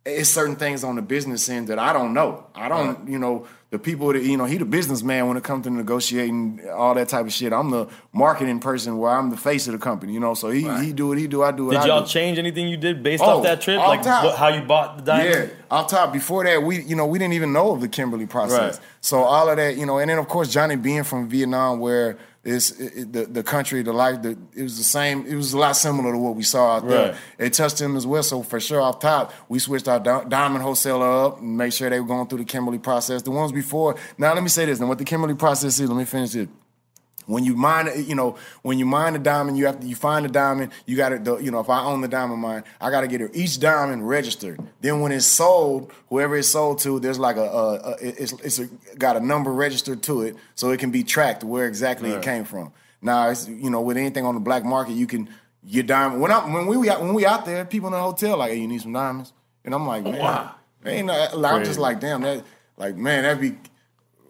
it's certain things on the business end that I don't know. I don't, you know, the people that you know, he the businessman when it comes to negotiating all that type of shit. I'm the marketing person where I'm the face of the company, you know. So he he do what he do, I do what Did I y'all do. change anything you did based Oh, off that trip? off Like what, how you bought the diamond? Yeah, off top. Before that, we you know we didn't even know of the Kimberley process. Right. So all of that, you know, and then of course Johnny being from Vietnam, where it's it, the the country, the life, the, it was the same. It was a lot similar to what we saw out there. Right. It touched him as well. So for sure, off top, we switched our diamond wholesaler up and made sure they were going through the Kimberley process. The ones before. Now let me say this. Now what the Kimberley process is. Let me finish it when you mine, you know, when you mine a diamond, you have to you find a diamond. You got to, you know, if I own the diamond mine, I got to get each diamond registered. Then when it's sold, whoever it's sold to, there's like a, a, a it's it's a, got a number registered to it, so it can be tracked where exactly it came from. Now, it's you know, with anything on the black market, you can get diamond. When I when we out when we out there, people in the hotel like, hey, you need some diamonds, and I'm like, oh, man, wow. ain't no, I'm just like, damn, that like man, that'd be.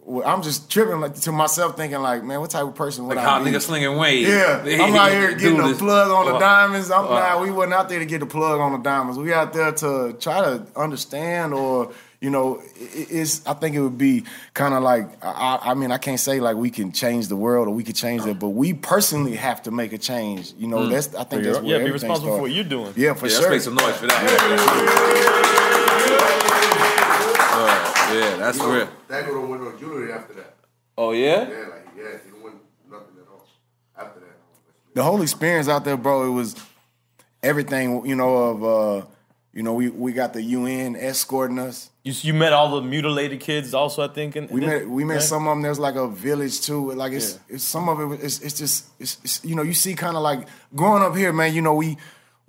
Well, I'm just tripping like, to myself, thinking like, man, what type of person would Like I how be? niggas slinging weight. Yeah, I'm out here getting Do the plug on the diamonds. I'm Wow. nah, we wasn't out there to get the plug on the diamonds. We out there to try to understand or you know, it's. I think it would be kind of like. I, I mean, I can't say like we can change the world or we could change it, but we personally have to make a change. You know, Mm. that's. I For think your- that's where yeah, be everything responsible for what you're doing. Yeah, for Yeah, let's sure. make some noise for that. Uh, yeah, that's real. That go to win on jewelry after that. Oh yeah. Yeah, like yeah, he don't win nothing at all. After that, the whole experience out there, bro, it was everything, you know, of uh, you know, we, we got the UN escorting us. You, you met all the mutilated kids also, I think. In, We met we met right? some of them. There's like a village too. Like it's, it's some of it. It's, it's just it's, it's you know you see kind of like growing up here, man. You know we well,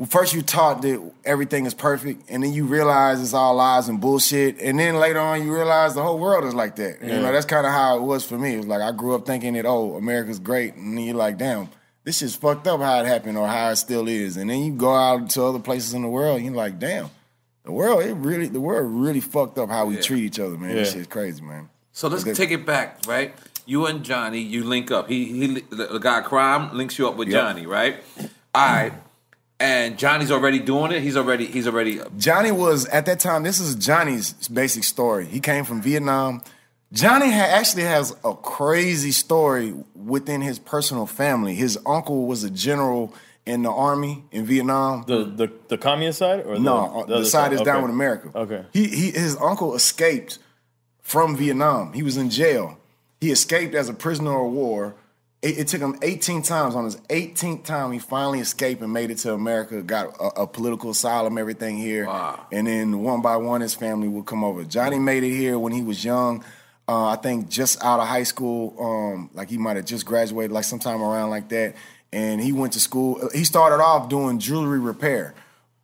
first you taught that everything is perfect, and then you realize it's all lies and bullshit, and then later on you realize the whole world is like that. You know that's kind of how it was for me. It was like I grew up thinking that oh America's great, and then you're like damn. This is fucked up how it happened or how it still is. And then you go out to other places in the world, and you're like, damn, the world, it really the world really fucked up how we Yeah. treat each other, man. This Yeah. shit's crazy, man. So let's Okay. take it back, right? You and Johnny, you link up. He he the, the guy crime links you up with Yep. Johnny, right? All right. And Johnny's already doing it. He's already he's already Johnny was at that time. This is Johnny's basic story. He came from Vietnam. Johnny ha- actually has a crazy story within his personal family. His uncle was a general in the army in Vietnam. The the, the communist side or no, the, the, other side is down with America. Okay. He, he his uncle escaped from Vietnam. He was in jail. He escaped as a prisoner of war. It, it took him 18 times. On his 18th time, he finally escaped and made it to America. Got a, a political asylum, everything here. And then one by one, his family would come over. Johnny made it here when he was young. Uh, I think just out of high school, um, like he might have just graduated, like sometime around like that. And he went to school. He started off doing jewelry repair.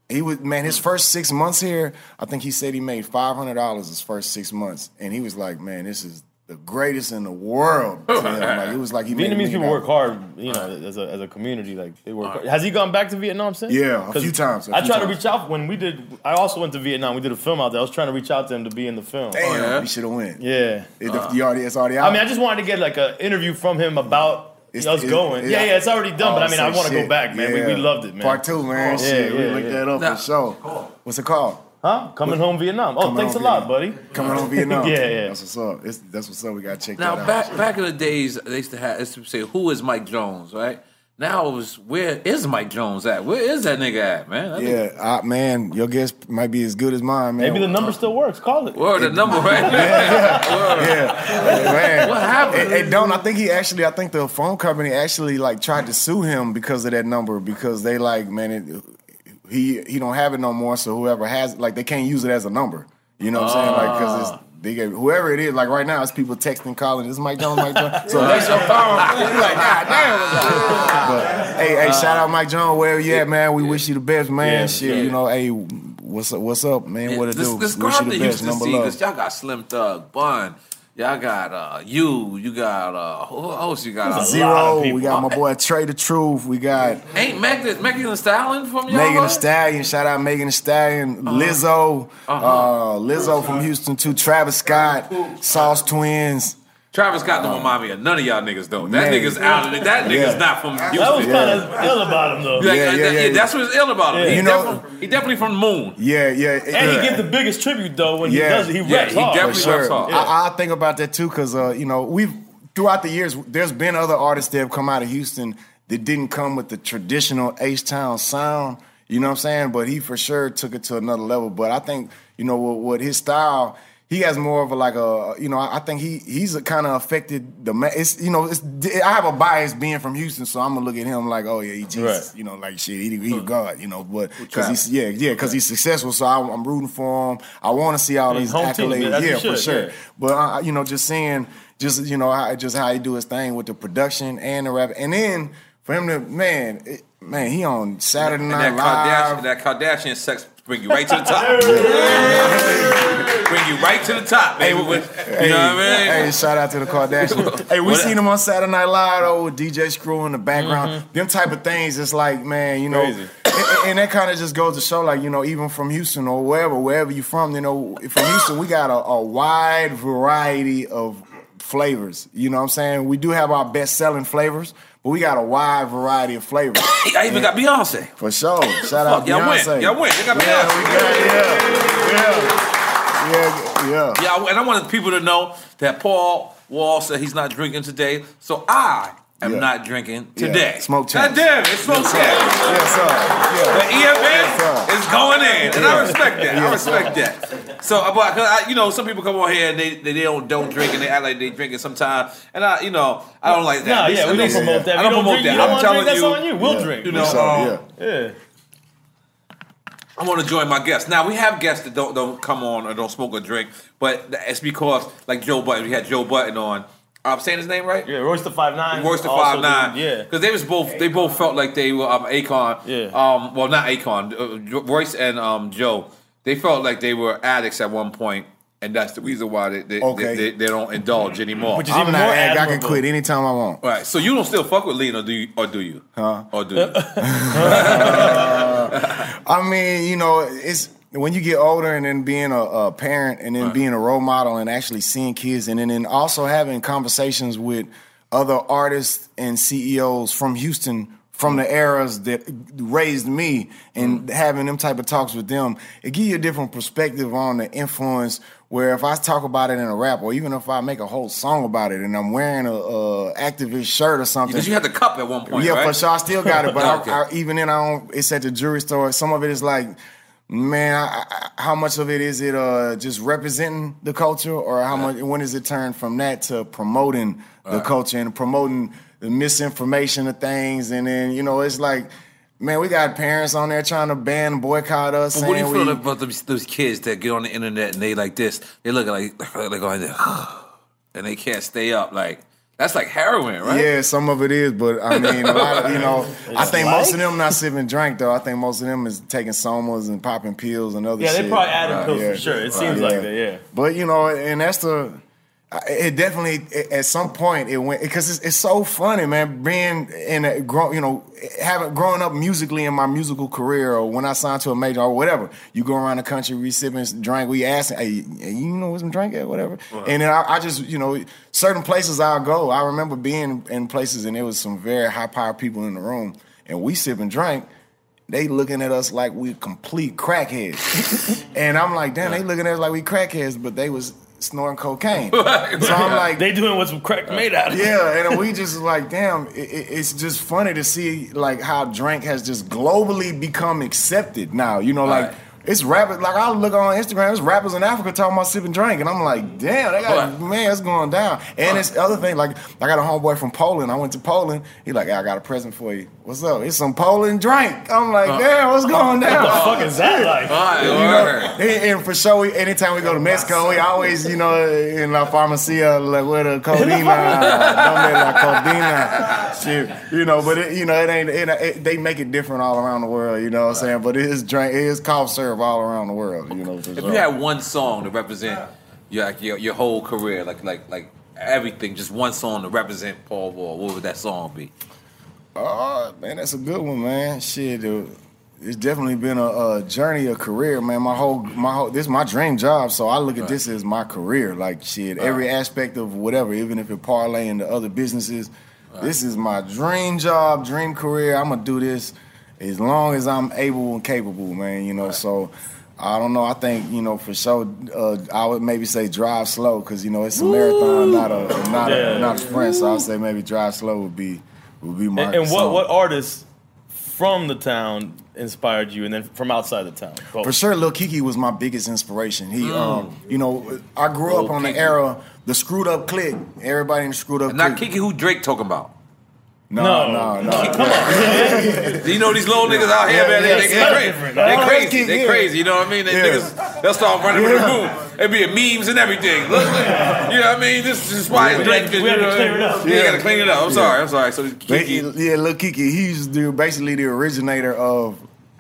He was man. His first six months here, I think he said he made five hundred dollars his first six months, and he was like, "Man, this is the greatest in the world." to him. Like, it was like he made a Vietnamese million people work hard, you know, as a, as a community. Like they work. hard. Has he gone back to Vietnam since? Yeah, a 'Cause few times, a I few tried to reach out when we did. I also went to Vietnam. We did a film out there. I was trying to reach out to him to be in the film. Damn, oh, you should have went. Yeah, It- uh. you already, it's already out. I mean, I just wanted to get like an interview from him about It's- us it- going. it- yeah, yeah, it's already done. but oh, I Oh, mean, I want to go back, man. We, we loved it, man. Part two, man. Yeah, shit, we yeah, looked that up Nah. for sure. What's it called? Huh? Coming home Vietnam. Oh, Coming thanks a Home lot, buddy. Coming home Vietnam. yeah, yeah. That's what's up. It's, that's what's up. We gotta check Now that out. back back in the days, they used to have they used to say, "Who is Mike Jones?" Right now, it was where is Mike Jones at? Where is that nigga at, man? That nigga- Yeah, uh, man, your guess might be as good as mine, man. Maybe the number still works. Call it. Word, the number right. yeah, yeah, man. What happened? Hey, hey, don't I think he actually? I think the phone company actually like tried to sue him because of that number because they like, man, it, he he don't have it no more. So whoever has it, like, they can't use it as a number. You know what I'm saying? Like, because it's. Ah. They gave, whoever it is, like right now, it's people texting, calling. This is Mike Jones, Mike Jones. So that's your phone. You're like, God damn. But hey, hey, shout out Mike Jones, wherever you at, man. We wish you the best, man. Yeah, Shit, yeah. you know, hey, what's up? What's up, man? What it This, do? this wish you the best. Number see love. y'all got Slim Thug, Bun, Y'all got uh, you. You got uh, who else? You got uh, Z-Ro. We got my boy Trae tha Truth. We got Ain't Megan Megan Thee Stallion from y'all? Megan Thee hood? Stallion. Shout out Megan Thee Stallion. Lizzo. uh Uh-huh. Lizzo from Houston too. Travis Scott. Sauce Twins. Travis Scott don't remind me of none of y'all niggas though. That Man. nigga's out of it. That nigga's Yeah. not from Houston. That was kind of ill about him though. Like, Yeah, yeah, that- yeah. That's what's ill about him. Yeah. He, You know- definitely, he definitely from the moon. Yeah, yeah. And uh, he gives the biggest tribute though when he does it. He Yeah, raps he hard. definitely For raps sure. hard. I, I think about that too because uh, you know we've throughout the years there's been other artists that have come out of Houston that didn't come with the traditional H Town sound. You know what I'm saying? But he for sure took it to another level. But I think you know what, what his style. He has more of a like a you know I think he he's kind of affected the ma- it's you know it's I have a bias being from Houston so I'm gonna look at him like oh yeah he Jesus Right. you know like shit he he a God you know but because he's yeah yeah because he's successful so I, I'm rooting for him I want to see all Yeah, these home team, accolades yeah for sure yeah. but uh, you know, just seeing, just you know, how, just how he do his thing with the production and the rap, and then for him to man, it, man, he on Saturday And Night that Kardashian, Live. that Kardashian sex bring you right to the top. bring you right to the top, baby. you know what I mean? Hey, shout out to the Kardashians. hey, we What- seen them on Saturday Night Live though with DJ Screw in the background. Mm-hmm. Them type of things. It's like, man, you know, Crazy. and, and that kind of just goes to show, like, you know, even from Houston or wherever, wherever you're from, you know, from Houston, we got a, a wide variety of flavors. You know what I'm saying? We do have our best selling flavors, but we got a wide variety of flavors. I even got Beyonce. For sure. Shout out Fuck, y'all Beyonce. win. Y'all win. They got Yeah, Beyonce. we got, yeah, yeah. Yeah, yeah. Yeah, and I wanted people to know that Paul Wall said he's not drinking today, so I am Yeah. not drinking Yeah. today. Smoke God champs. damn it, smoke Yes, sir. Yes, sir. The EFN Yes, sir. is going in, and I respect that. I Yes, respect that. So, uh, but 'cause I, you know, some people come on here and they, they, they don't don't drink and they act like they drink it sometimes, and I, you know, I don't like that. Nah, At least- yeah, we don't promote that. I We don't don't promote drink- you that. don't I'm telling drink, you, that's on you. We'll Yeah. drink. You know, For sure, um, yeah. Yeah. I want to join my guests. Now we have guests that don't don't come on or don't smoke or drink, but it's because like Joe Budden, we had Joe Budden on. I'm saying his name right. Yeah, Royce the five nine. Royce the five nine. Yeah. because they was both they both felt like they were um, Akon. Yeah. Um, well, not Akon. Uh, Royce and um Joe. They felt like they were addicts at one point, and that's the reason why they they, Okay. they, they, they don't indulge mm-hmm. anymore. Which is I'm even not more addict. I can admirable. quit anytime I want. Right. So you don't still fuck with Lean, or do you? Or do you? Huh? Or do you? I mean, you know, it's when you get older and then being a, a parent and then being a role model and actually seeing kids and then, then also having conversations with other artists and CEOs from Houston from the eras that raised me and having them type of talks with them, it give you a different perspective on the influence where if I talk about it in a rap or even if I make a whole song about it and I'm wearing a, a activist shirt or something. Because you had the cup at one point. Yeah, right? for sure. I still got it, but Okay. I, I, even then, I don't. It's at the jewelry store. Some of it is like, man, I, I, how much of it is it uh, just representing the culture, or how much? When is it turned from that to promoting the culture and promoting the misinformation of things? And then you know, it's like. Man, we got parents on there trying to ban, boycott us. But what do you feel we- about those, those kids that get on the internet and they like this? They look like they're going there, and they can't stay up. Like that's like heroin, right? Yeah, some of it is, but I mean, a lot of, you know, I think like- most of them not sipping drink though. I think most of them is taking somas and popping pills and other Yeah, shit. they probably adding Right, pills yeah. for sure. It seems like that. Yeah. But you know, and that's the. It definitely at some point it went because it's, it's so funny, man. Being in a grow, you know, having growing up musically in my musical career, or when I signed to a major or whatever, you go around the country, we sipping drink, we asking, hey, you know what's some drink at, whatever. And then I, I just, you know, certain places I'll go. I remember being in places and there was some very high power people in the room, and we sipping drink. They looking at us like we complete crackheads, and I'm like, damn, they looking at us like we crackheads, but they was snorting cocaine. So I'm like, They doing what's crack uh, made out of. yeah, and we just like, damn, it, it- it's just funny to see like how drink has just globally become accepted now. You know, like. Right. It's rappers like I look on Instagram. There's rappers in Africa talking about sipping drink, and I'm like, damn, they got Right. man, it's going down. And it's other thing like I got a homeboy from Poland. I went to Poland. He like, I got a present for you. What's up? It's some Poland drink. I'm like, uh. damn, what's going down? What the fuck is that like? All right, You word. know, and, and for sure, we, anytime we go to Mexico, we always, you know, in La Farmacia, like with a codina, uh, dame la codina, shit, you know. But it, you know, it ain't. It, it, they make it different all around the world. You know what I'm saying? But it is drink, it is cough syrup all around the world. You know, for If sure. you had one song to represent your like, your your whole career, like like like everything, just one song to represent Paul Wall. What would that song be? Oh man, that's a good one, man. Shit, dude. It's definitely been a, a journey, a career, man. My whole, my whole, this is my dream job, so I look at this as my career. Like shit, every aspect of whatever, even if it parlay into other businesses. This is my dream job, dream career. I'm gonna do this as long as I'm able and capable, man. You know, so I don't know. I think you know for sure. Uh, I would maybe say drive slow because you know it's a marathon, not a not Yeah. a not a sprint. So I'll say maybe drive slow would be would be my. And, and what song. what artists from the town inspired you, and then from outside the town? Both. For sure, Lil Keke was my biggest inspiration. He, Mm. um, you know, I grew up Lil on the era, the screwed up clique. Everybody in the screwed up Not clique. Kiki, who Drake talking about? No, no, no. Come on, you know these little niggas out here, Yeah, man. They, yeah, they, yeah. they, crazy. They crazy. They crazy. You know what I mean? They Yeah. niggas, they'll start running with the Yeah. boom. It be memes and everything. Look, look. You know what I mean? This is why We Drake. had we had to clear it up. Yeah, Yeah. gotta clean it up. I'm sorry. I'm sorry. So Kiki. yeah, look, Keke, he's the, basically the originator of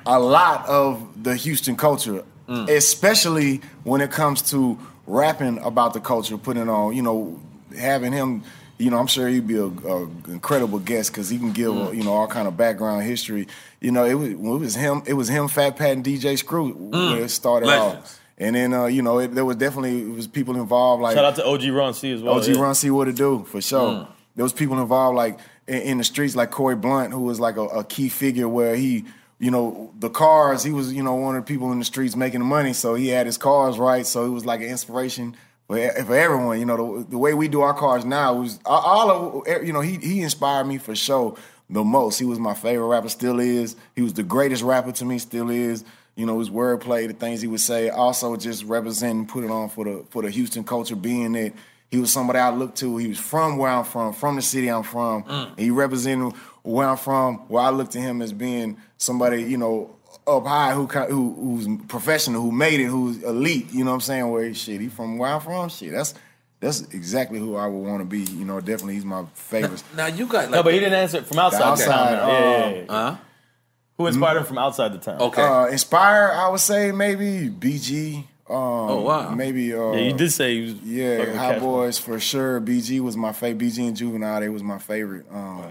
a lot of the Houston culture, Mm. especially when it comes to rapping about the culture, putting on, you know, having him. You know, I'm sure he'd be a, a incredible guest because he can give Mm. you know all kind of background history. You know, it was it was him. It was him, Fat Pat, and DJ Screw when it started Mm. Legends. off. And then uh, you know, it, there was definitely it was people involved like Shout out to OG Ron C as well. OG yeah. Ron C what to do for sure. Mm. There was people involved like in, in the streets like Corey Blount, who was like a, a key figure where he, you know, the cars. He was you know one of the people in the streets making the money, so he had his cars right. So it was like an inspiration for, for everyone. You know, the, the way we do our cars now was all of you know. He he inspired me for sure the most. He was my favorite rapper, still is. He was the greatest rapper to me, still is. You know, his wordplay, the things he would say, also just representing, putting on for the for the Houston culture, being that he was somebody I looked to. He was from where I'm from, from the city I'm from. Mm. He represented where I'm from, where I looked to him as being somebody, you know, up high who who who's professional, who made it, who's elite. You know what I'm saying? Where he, shit, he from where I'm from. Shit, that's that's exactly who I would want to be. You know, definitely he's my favorite. Now you got like, No, but he didn't answer it from outside. The the outside, town. Yeah, yeah, um, yeah. Huh? Who inspired him from outside the town? Okay. Uh, inspire, I would say maybe BG. Um, Oh, wow. Maybe uh, yeah, you did say he was. Yeah, fucking with Hot Boys for sure. BG was my favorite. BG and Juvenile, they was my favorite. Um,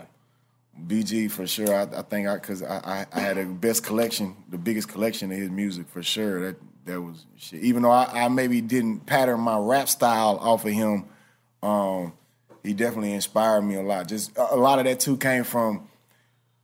BG for sure. I, I think I because I, I, I had the best collection, the biggest collection of his music for sure. That that was shit. Even though I, I maybe didn't pattern my rap style off of him, um, he definitely inspired me a lot. Just a, lot of that too came from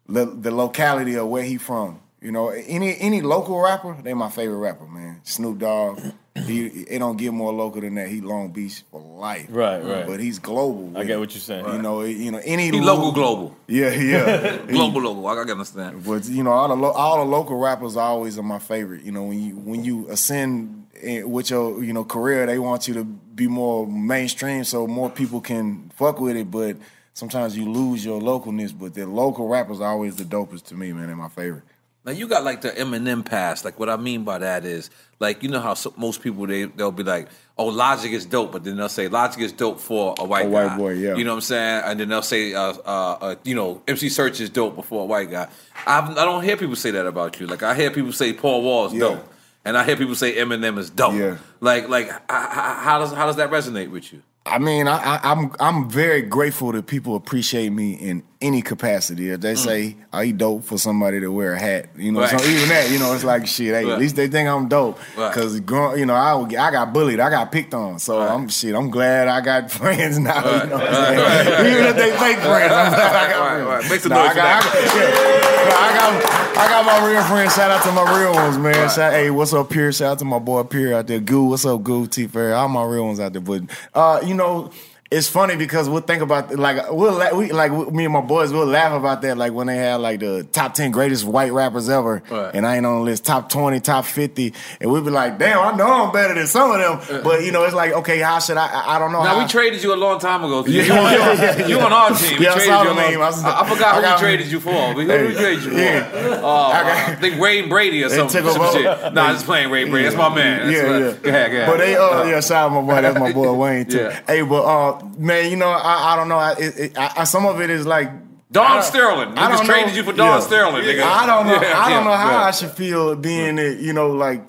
the, the locality of where he from. You know, any any local rapper, they my favorite rapper, man. Snoop Dogg, he it don't get more local than that. He Long Beach for life, Right, right. But he's global. I get it. what you're saying. You know, you know any He lo- local global. Yeah, yeah, Global local. I can understand. But you know, all the lo- all the local rappers are always are my favorite. You know, when you when you ascend in, with your you know career, they want you to be more mainstream, so more people can fuck with it. But sometimes you lose your localness. But the local rappers are always the dopest to me, man. They're my favorite. Now you got like the Eminem pass. Like what I mean by that is like you know how so, most people they they'll be like, oh Logic is dope, but then they'll say Logic is dope for a white A white boy, yeah. You know what I'm saying? And then they'll say, uh, uh, uh, you know, MC Serch is dope before a white guy. I've, I don't hear people say that about you. Like I hear people say Paul Wall is Yeah. dope, and I hear people say Eminem is dope. Yeah. Like like how does how does that resonate with you? I mean, I, I, I'm I'm very grateful that people appreciate me in any capacity. If they say, "Are you dope for somebody to wear a hat?" You know, Mm. Right. so even that, you know, it's like shit. Hey, Right. at least they think I'm dope Right. because you know I I got bullied, I got picked on. So I'm shit. I'm glad I got friends now. You know what I'm saying? Even if they fake friends, I'm glad I got friends. right. Make some Nah, noise I got. I got, yeah. Nah, I got I got my real friends. Shout out to my real ones, man. Shout, hey, what's up, Pierre? Shout out to my boy Pierre out there. Goo, what's up, Goo? T Fair, all my real ones out there. But uh, you know, it's funny because we'll think about like we'll la- we like me and my boys we'll laugh about that like when they had like the top ten greatest white rappers ever, Right. and I ain't on the list top twenty, top fifty, and we'd be like, damn, I know I'm better than some of them, but you know, it's like okay, how should I? I, I don't know. Now how, we traded you a long time ago. You, Yeah, you, on, yeah, yeah, yeah. you on our team. We Yeah, I traded you name. I was- I, I forgot I who we traded you for. Who Hey, we trade you for? yeah. Oh, I I, think Wayne Brady or something. Some shit. Nah, just playing Wayne Brady. That's my man. That's yeah, what- yeah. Go ahead, go ahead. But they, uh, yeah, shout out my boy. That's my boy Wayne too. Yeah. Hey, but uh, man, you know, I, I don't know. I, it, I, I- some of it is like Don I Sterling. I Niggas don't traded know- you for Don yeah. Sterling, nigga. I don't know. Yeah, I don't know how. I should feel being it. You know, like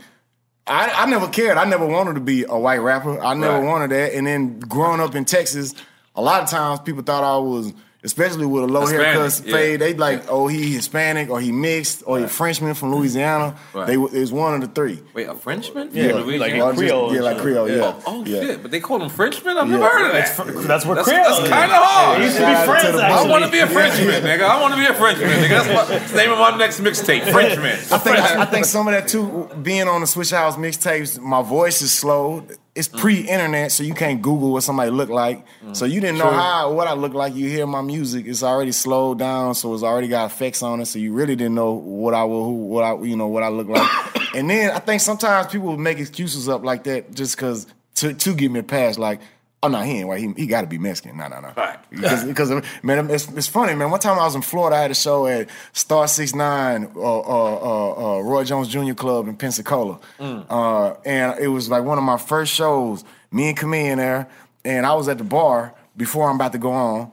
I, I never cared. I never wanted to be a white rapper. I never Right. wanted that. And then growing up in Texas, a lot of times people thought I was, especially with a low Hispanic, haircut yeah. fade, they like, oh, he Hispanic or he mixed or he Frenchman from Louisiana. Right. They it was one of the three. Wait, a Frenchman? Yeah, From Louisiana? like Or just- Creole yeah, like. Creole, yeah. Oh, oh, Yeah. shit, but they call them Frenchmen? I've Yeah. never heard of that. fr- that's what that's, Creole That's is. kind of hard. It used to be Shout friends, the- actually. I want to be a Yeah. Frenchman, nigga. I want to be a Frenchman, nigga. That's, what, that's the name of my next mixtape, Frenchman. I think I, think some of that too, being on the Swishahouse mixtapes, my voice is slow. It's Mm. pre-internet, so you can't Google what somebody look like. So you didn't know how what I look like. You hear my music, it's already slowed down, so it's already got effects on it. So you really didn't know what I will, who, what I, you know, what I look like. and then I think sometimes people will make excuses up like that just because to to give me a pass, like. Oh no, he ain't white. He, he got to be Mexican. No, no, no. Right. Because, man, it's, it's funny, man. One time I was in Florida, I had a show at Star Six Nine, uh, uh, uh, uh, Roy Jones Jr. Club in Pensacola, uh, and it was like one of my first shows. Me and Camille there, and I was at the bar before I'm about to go on.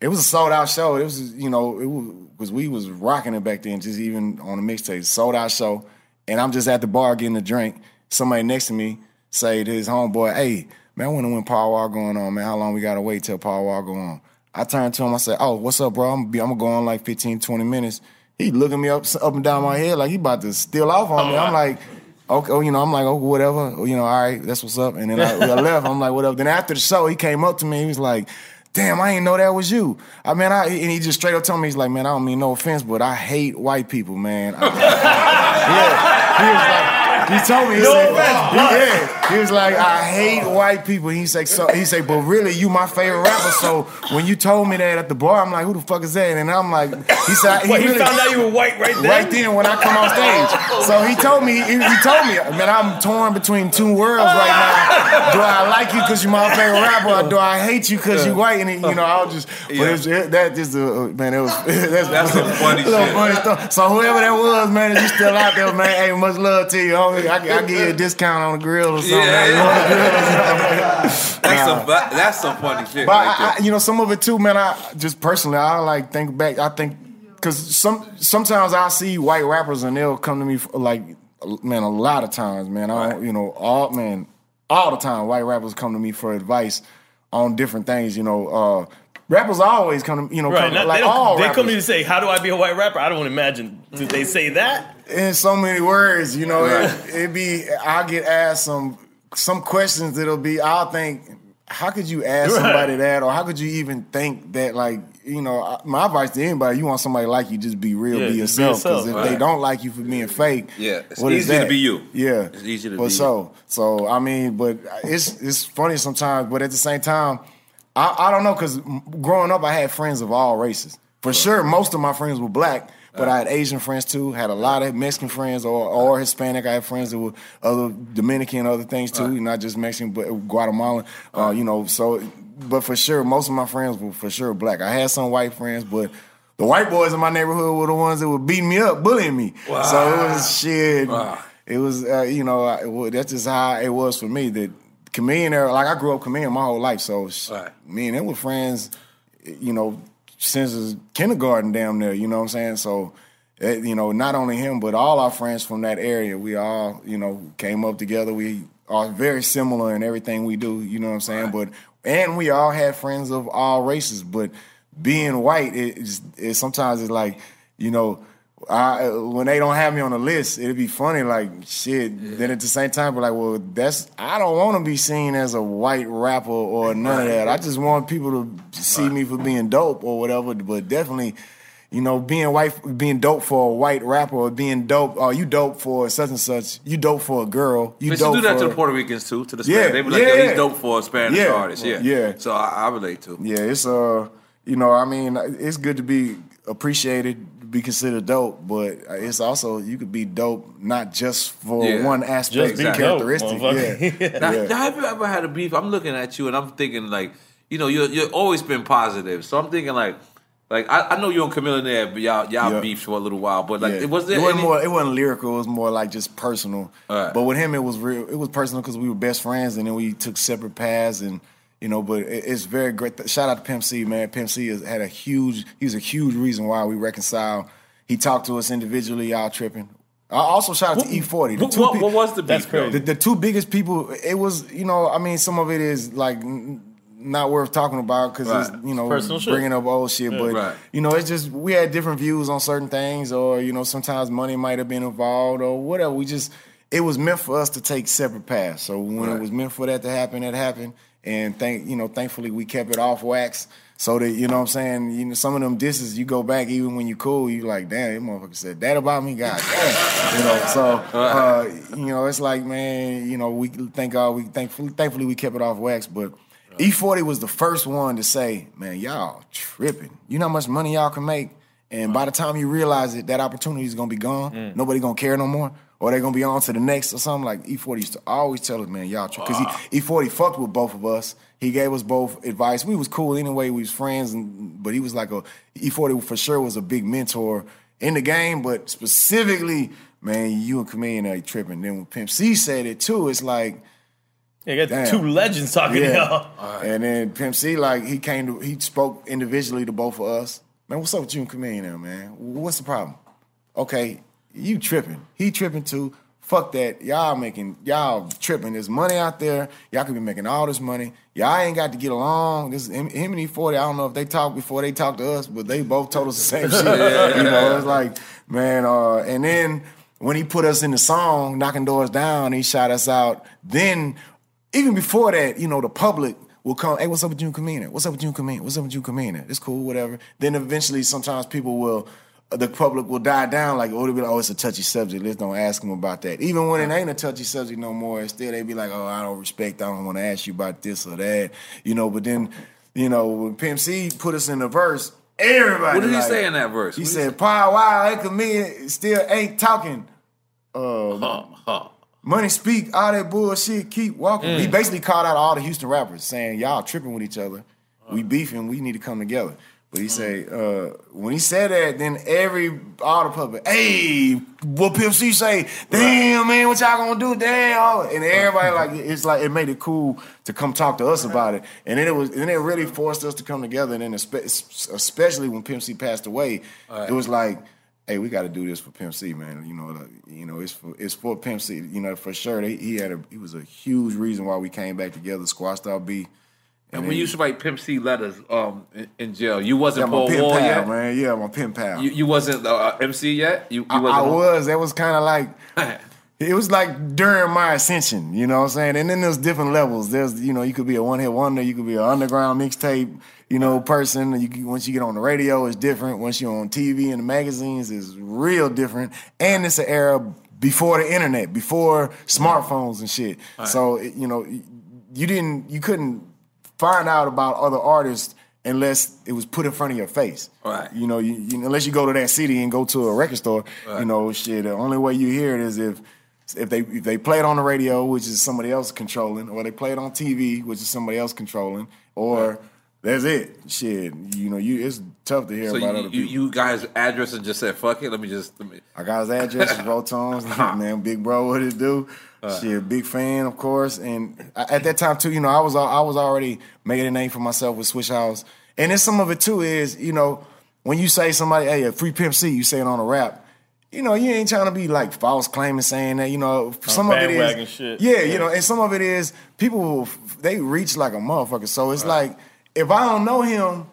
It was a sold out show. It was, you know, it was because we was rocking it back then, just even on the mixtape. Sold out show, and I'm just at the bar getting a drink. Somebody next to me say to his homeboy, "Hey, man, I wonder when Power Wall going on, man. How long we gotta wait till Power Wall go on?" I turned to him. I said, "Oh, what's up, bro? I'm gonna, be, I'm gonna go on like 15, 20 minutes." He looking me up, up and down my head like he about to steal off on me. I'm uh-huh. like, okay, oh, you know, I'm like, oh, whatever, Oh, you know, all right, that's what's up. And then I, I left. I'm like, whatever. Then after the show, he came up to me. He was like, damn, I didn't know that was you. I mean, I, and he just straight up told me, he's like, man, I don't mean no offense, but I hate white people, man. I- yeah, he was like, he told me, he No said, offense, he, yeah, he was like, I hate white people. He said, so he said, but really, you my favorite rapper. So when you told me that at the bar, I'm like, who the fuck is that? And I'm like, he said, Wait, he really- found out you were white right then? Right then when I come on stage. So he told me, he, he told me, man, I'm torn between two worlds right now. Do I like you because you're my favorite rapper, or do I hate you because you white? And he, you know, I was just, but it was, it, that just, uh, man, it was that's, That's some funny shit. funny stuff. So whoever that was, man, if you still out there, man, hey, much love to you. homie. I, I give you a discount on the grill or something. Yeah, man. You want a grill or something? That's Nah. some that's some funny shit. But right. I, I, you know, some of it too, man. I just personally, I like think back. I think because some sometimes I see white rappers and they'll come to me for, like, man, a lot of times, man. I don't, you know, all man, all the time, white rappers come to me for advice on different things. You know, uh, rappers always come to you know, Right. come, Not, like they all they rappers. come to you to say, "How do I be a white rapper?" I don't imagine. Did they say that? in so many words, you know, Right. it, it be I get asked some some questions that'll be I'll think, how could you ask Right. somebody that, or how could you even think that? Like, you know, my advice to anybody: you want somebody like you, just be real, Yeah, be yourself. Because yourself, if they don't like you for being fake, Yeah, it's what is easy to that? be you. Yeah, It's easy to but be so so I mean, but it's it's funny sometimes, but at the same time, I, I don't know because growing up, I had friends of all races. For sure, most of my friends were black, but I had Asian friends too. Had a lot of Mexican friends or or Hispanic. I had friends that were other Dominican, other things too, not just Mexican, but Guatemalan. Uh, you know, so but for sure, most of my friends were for sure black. I had some white friends, but. The white boys in my neighborhood were the ones that were beating me up, bullying me. Wow. So it was shit. Wow. It was, uh, you know, I, well, that's just how it was for me. That comedian era, like I grew up comedian my whole life, so sh- me and them were friends, you know, since kindergarten down there. You know what I'm saying? So, eh, you know, not only him, but all our friends from that area, we all, you know, came up together. We are very similar in everything we do. You know what I'm saying? But and we all had friends of all races, but being white, it, it's, it sometimes it's like, you know, I, when they don't have me on the list, it'd be funny, like shit. Then at the same time, be like, well, that's I don't want to be seen as a white rapper or none of that. I just want people to see me for being dope or whatever. But definitely, you know, being white, being dope for a white rapper, or being dope, oh, you dope for such and such. You dope for a girl. You But dope you do that for, to the Puerto Ricans too, to the Spanish. Yeah. They be like, yeah, yo, he's dope for a Spanish Yeah, artist. Yeah. yeah. So I, I relate to. Yeah, it's uh, you know, I mean, it's good to be appreciated, be considered dope, but it's also you could be dope not just for Yeah. one aspect, Just be dope, characteristic. motherfucker. yeah, Now, yeah. now, have you ever had a beef? I'm looking at you and I'm thinking like, you know, you're you're always been positive. So I'm thinking like, like I, I know you and Camilla there, but y'all y'all Yeah. beefed for a little while. But like, Yeah. it was there it wasn't any- more. It wasn't lyrical. It was more like just personal. But with him, it was real. It was personal because we were best friends, and then we took separate paths, and you know. But it, it's very great. Shout out to Pimp C, man. Pimp C has had a huge. He was a huge reason why we reconciled. He talked to us individually, y'all tripping. I also shout out to E-40. The what- two what- what was the beef, That's crazy. The, the two biggest people. It was you know I mean some of it is like not worth talking about because Right. it's you know Personal shit. bringing up old shit. Yeah. but Right. you know it's just we had different views on certain things, or you know sometimes money might have been involved or whatever. We just it was meant for us to take separate paths. So when Right. it was meant for that to happen, that happened. And thank you know, thankfully we kept it off wax. So that you know what I'm saying, you know, some of them disses you go back even when you cool, you like, damn, that motherfucker said that about me, god damn. you know, so uh, you know, it's like, man, you know, we thank God we thankfully thankfully we kept it off wax, but E-40 was the first one to say, man, y'all tripping. You know how much money y'all can make? And by the time you realize it, that opportunity is gonna be gone. Nobody gonna care no more. Or they're gonna be on to the next or something. Like E-40 used to always tell us, man, y'all because he E-40 fucked with both of us. He gave us both advice. We was cool anyway, we was friends, and but he was like a E-40 for sure was a big mentor in the game, but specifically, man, you and Chameleon are tripping. Then when Pimp C said it too, it's like Yeah, you got Damn. two legends talking to y'all. and then Pimp C, like he came to, he spoke individually to both of us. Man, what's up with you and Chameleon now, man? What's the problem? Okay, you tripping. He tripping too. Fuck that. Y'all making, y'all tripping. There's money out there. Y'all could be making all this money. Y'all ain't got to get along. This him, him and E-40, I don't know if they talked before they talked to us, but they both told us the same shit. Yeah. You know, it's like, man, uh, and then when he put us in the song, knocking doors down, he shot us out. Then even before that, you know, the public will come, hey, what's up with June Kamina? What's up with June Kamina? What's up with June Kamina? It's cool, whatever. Then eventually, sometimes people will, the public will die down, like, oh, be like, oh, it's a touchy subject. Let's don't ask them about that. Even when it ain't a touchy subject no more, still they be like, oh, I don't respect, I don't want to ask you about this or that, you know. But then, you know, when Pimp C put us in the verse, everybody. What did he like- say in that verse? He What said, "Paul Wall, that Chamillionaire still ain't talking." Uh, Money speak, all that bullshit, keep walking. Mm. He basically called out all the Houston rappers saying, Y'all tripping with each other. We beefing, we need to come together. He say? uh, when he said that, then every all the public, hey, what Pimp C say? Damn, man, what y'all gonna do? Damn. And everybody like it's like it made it cool to come talk to us about it. And then it was and then it really forced us to come together. And then especially when Pimp C passed away, Right. it was like, hey, we got to do this for Pimp C, man. You know, like, you know, it's for it's for Pimp C. You know, for sure. He, he had a he was a huge reason why we came back together, squashed our beef. And then- when you used to write Pimp C letters um, in, in jail, you wasn't my Paul Wall pal, yet. man. Yeah, my pen pal. You, you wasn't uh, MC yet. You, you I, wasn't I was. That was kind of like. It was like during my ascension, you know what I'm saying? And then there's different levels. There's, you know, you could be a one hit wonder, you could be an underground mixtape, you know, person. You once you get on the radio, it's different. Once you're on TV and the magazines, it's real different. And it's an era before the internet, before smartphones and shit. Right. So, it- you know, you didn't, you couldn't find out about other artists unless it was put in front of your face. Right. You know, you, you, unless you go to that city and go to a record store, Right. you know, shit. The only way you hear it is if if they if they play it on the radio, which is somebody else controlling, or they play it on TV, which is somebody else controlling, or that's it. Shit, you know, you it's tough to hear So about you, other you, people. you got his address and just said, "Fuck it." Let me just. Let me. I got his address, rotones, man. Big bro, what it do? Shit, big fan, of course. And at that time too, you know, I was I was already making a name for myself with Swishahouse. And then some of it too is, you know, when you say somebody, hey, a free Pimp C, you say it on a rap. You know, you ain't trying to be like false claiming saying that. You know, some of it is, yeah, Yeah. you know, and some of it is people will, they reach like a motherfucker. So it's like if I don't know him,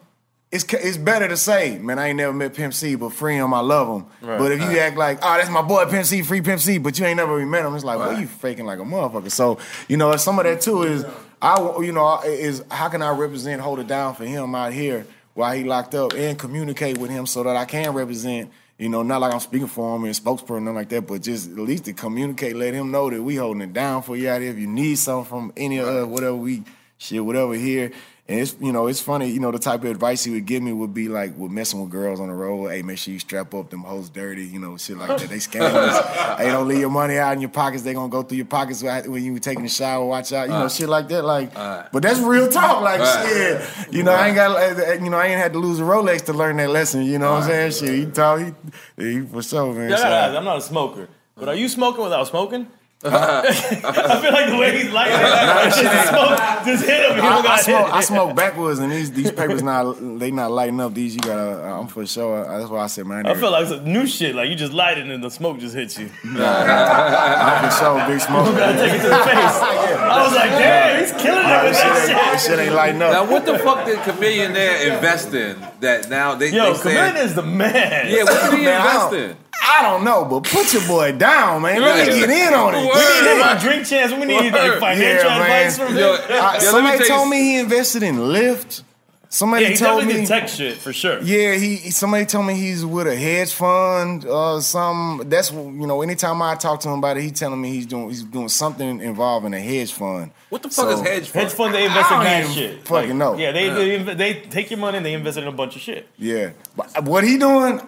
it's it's better to say, man, I ain't never met Pimp C, but free him, I love him. Right. But if you Right. act like, oh, that's my boy Pimp C, free Pimp C, but you ain't never even met him, it's like, well, Right. you faking like a motherfucker. So, you know, some of that too is, I, you know, is how can I represent, hold it down for him out here while he locked up and communicate with him so that I can represent, you know, not like I'm speaking for him and spokesperson, nothing like that, but just at least to communicate, let him know that we holding it down for you out here. If you need something from any of us, whatever we, shit, whatever here. And it's you know it's funny you know the type of advice he would give me would be like with messing with girls on the road. Hey, make sure you strap up them hoes dirty, you know shit like that. They scammers. hey, don't leave your money out in your pockets. They gonna go through your pockets when you were taking a shower. Watch out, you know Uh. shit like that. Like, Alright. but that's real talk. Like Right. shit, you know I ain't got eh, eh, you know I ain't had to lose a Rolex to learn that lesson. You know what I'm saying? Shit, he taught he, he for sure man. Yeah, So- I'm not a smoker, but are you smoking without smoking? I feel like the way he's lighting it, it's just the smoke just hit him. He I, don't I got smoke, hit. I smoke backwards, and these these papers not they not lighting up. These you gotta. Uh, I'm for sure. Uh, that's why I said, man. I feel like some new shit. Like you just light it and the smoke just hits you. I'm for sure, big smoke. You gotta take it to the face. I was like, damn, he's killing it with that shit. That shit ain't lighting up. Now, what the fuck did Chamillionaire invest in that now they Yo, they saying- Chamillionaire is the man. Yeah, what did he Man, I invest don't- in? I don't know, but put your boy down, man. Let me get in on it. Word. We need my drink chance. We need like financial Yeah, advice man. from Yo, him. Uh, Yeah, let me somebody told me he invested in Lyft. Somebody Yeah, he told me. tech shit for sure. Yeah, he he- somebody told me he's with a hedge fund or some. That's you know. Anytime I talk to him about it, he telling me he's doing he's doing something involving a hedge fund. What the fuck So- is hedge fund? Hedge fund, they invest in I don't mad even shit. fucking know. Yeah, they, they they take your money and they invest it in a bunch of shit. Yeah, but what he doing?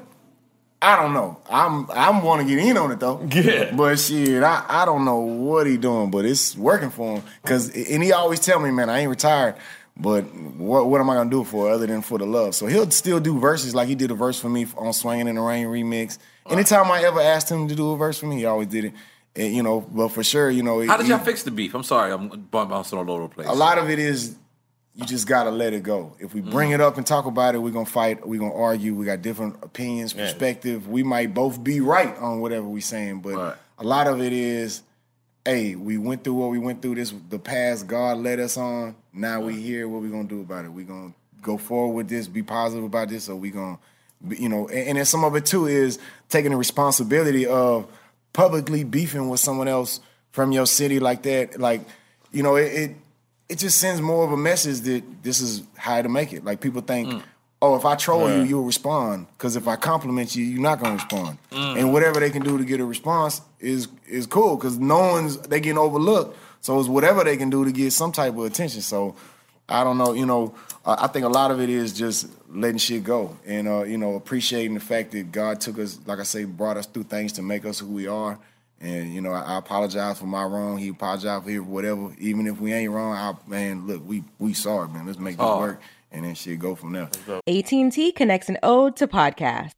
I don't know. I'm I'm want to get in on it though. Yeah. But shit, I, I don't know what he doing, but it's working for him. Cause and he always tell me, man, I ain't retired. But what what am I gonna do it for other than for the love? So he'll still do verses like he did a verse for me on "Swinging in the Rain" remix. Anytime I ever asked him to do a verse for me, he always did it. And, you know, but for sure, you know, How did y'all fix the beef? I'm sorry, I'm bouncing all over the place. a lot of it is you just gotta let it go. If we bring it mm-hmm. up and talk about it, we're gonna fight, we're gonna argue, we got different opinions, Yeah. perspective. We might both be right on whatever we're saying, but Right. a lot of it is, hey, we went through what we went through, this the past God led us on. Now we here, what we gonna do about it? We gonna go forward with this, be positive about this, or we gonna you know, and, and then some of it too is taking the responsibility of publicly beefing with someone else from your city like that. Like, you know, it it, it just sends more of a message that this is how to make it. Like people think, oh, if I troll you, Yeah. you'll respond. Because if I compliment you, you're not gonna respond. And whatever they can do to get a response is is cool. Because no one's they getting overlooked. So it's whatever they can do to get some type of attention. So I don't know, you know, uh, I think a lot of it is just letting shit go and, uh, you know, appreciating the fact that God took us, like I say, brought us through things to make us who we are. And, you know, I, I apologize for my wrong. He apologized for his whatever. Even if we ain't wrong, I, man, look, we we sorry, man. Let's make this Oh. work. And then shit go from there. AT&T connects an ode to podcast.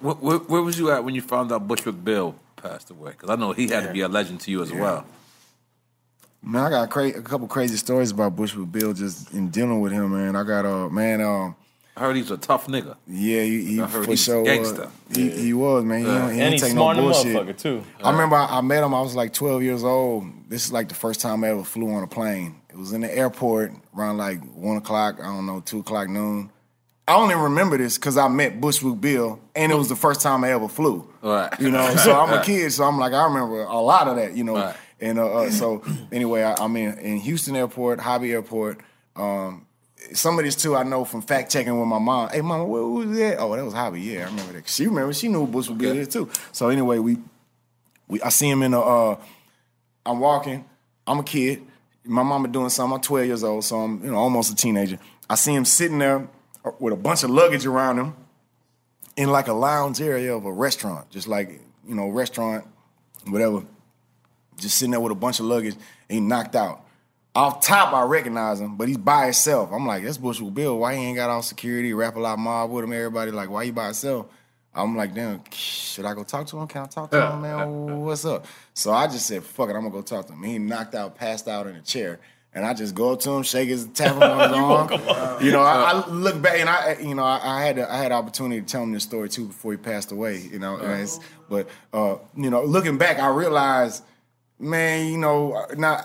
Where, where, where was you at when you found out Bushwick Bill passed away? Because I know he had to be a legend to you as well. Man, I got cra- a couple crazy stories about Bushwick Bill just in dealing with him, man. I got uh man, um, I heard he's a tough nigga. yeah, he, he I heard for he's sure gangster. was. He, he was, man. He, Yeah. don't, he And ain't he's take smart no in the bullshit. motherfucker, too. I remember I, I met him. I was like 12 years old. This is like the first time I ever flew on a plane. It was in the airport around like one o'clock. I don't know, two o'clock noon. I only remember this because I met Bushwick Bill, and it was the first time I ever flew. Right. You know, so I'm a kid, so I'm like, I remember a lot of that, you know. Right. And uh, uh, so anyway, I, I'm in, in Houston Airport, Hobby Airport. Um, some of this too, I know from fact checking with my mom. Hey, mama, where was that? Oh, that was Hobby. Yeah, I remember that. She remember. She knew Bushwick Bill is too. So anyway, we we I see him in the. Uh, I'm walking. I'm a kid. My mama doing something. I'm 12 years old, so I'm you know almost a teenager. I see him sitting there with a bunch of luggage around him in like a lounge area of a restaurant, just like you know restaurant, whatever. Just sitting there with a bunch of luggage, and he knocked out. Off top, I recognize him, but he's by himself. I'm like, that's Bushwick Bill. Why he ain't got all security, Rap-A-Lot mob with him? Everybody like, why you by himself? I'm like, damn, should I go talk to him? Can I talk to him, man? What's up? So I just said, fuck it, I'm gonna go talk to him. He knocked out, passed out in a chair. And I just go up to him, shake his, tap him on his arm. You know, I, I look back and I, you know, I, I had, I had the opportunity to tell him this story too before he passed away. You know, and it's- but uh, you know, looking back, I realized, man, you know, now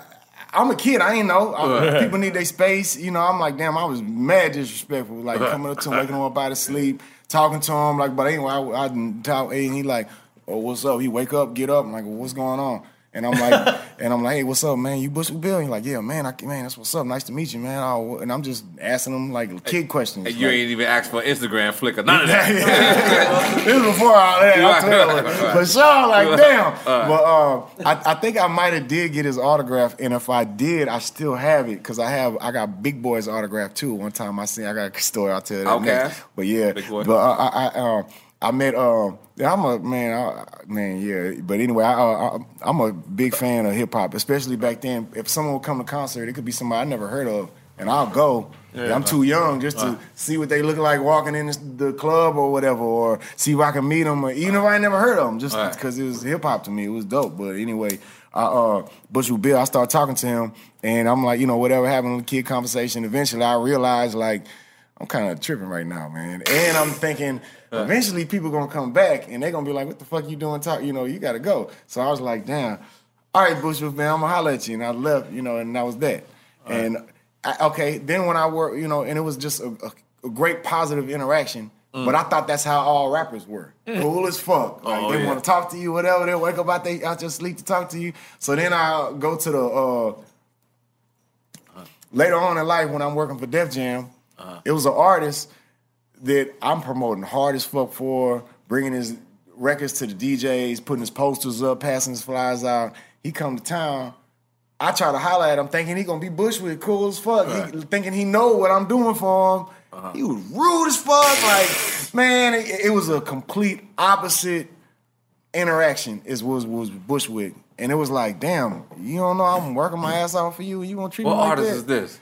I'm a kid. I ain't know. I- people need their space. You know, I'm like, damn, I was mad disrespectful. Like coming up to him, waking him up out of sleep, talking to him. Like, but anyway, I, I didn't talk. And he like, oh, what's up? He wake up, get up. I'm like, well, what's going on? And I'm like, and I'm like, hey, what's up, man? You Bushwick Bill? He's like, yeah, man, I, man, that's what's up. Nice to meet you, man. Oh, and I'm just asking him like kid questions. And you like- ain't even asked for Instagram flicker, none of that. this was before all that. I'm telling you. For sure, like damn. But uh, I, I think I might have did get his autograph, and if I did, I still have it because I have I got Big Boy's autograph too. One time I seen I got a story. I'll tell you Okay. next. But yeah, Big Boy. but uh, I I, uh, I met um. Yeah, I'm a man, I, man. Yeah, but anyway, I, I, I'm a big fan of hip hop, especially back then. If someone would come to concert, it could be somebody I never heard of, and I'll go. Yeah. I'm too young just to see what they look like walking in the club or whatever, or see if I can meet them, or even if I never heard of them, just Right. because it was hip hop to me, it was dope. But anyway, I, uh, Bill, I started talking to him, and I'm like, you know, whatever happened with the kid conversation. Eventually, I realized like I'm kind of tripping right now, man, and I'm thinking. Eventually, people gonna come back and they're gonna be like, "What the fuck you doing? Talk, you know, you gotta go." So I was like, "Damn, all right, Bushwick, man, I'm gonna holler at you." And I left, you know, and that was that. And I, okay, then when I work, you know, and it was just a, a, a great positive interaction. Mm. But I thought that's how all rappers were. Mm. Cool as fuck. Like Oh, they yeah. want to talk to you, whatever. They wake up out they out your sleep to talk to you. So then I go to the uh, later on in life when I'm working for Def Jam. It was an artist that I'm promoting hard as fuck for, bringing his records to the DJs, putting his posters up, passing his flyers out. He come to town. I try to holler at him, thinking he gonna be Bushwick, cool as fuck. He, thinking he know what I'm doing for him. Uh-huh. He was rude as fuck. Like, man, it, it was a complete opposite interaction. Is was was Bushwick, and it was like, damn, you don't know I'm working my ass off for you, and you gonna treat What me like that. What artist is this?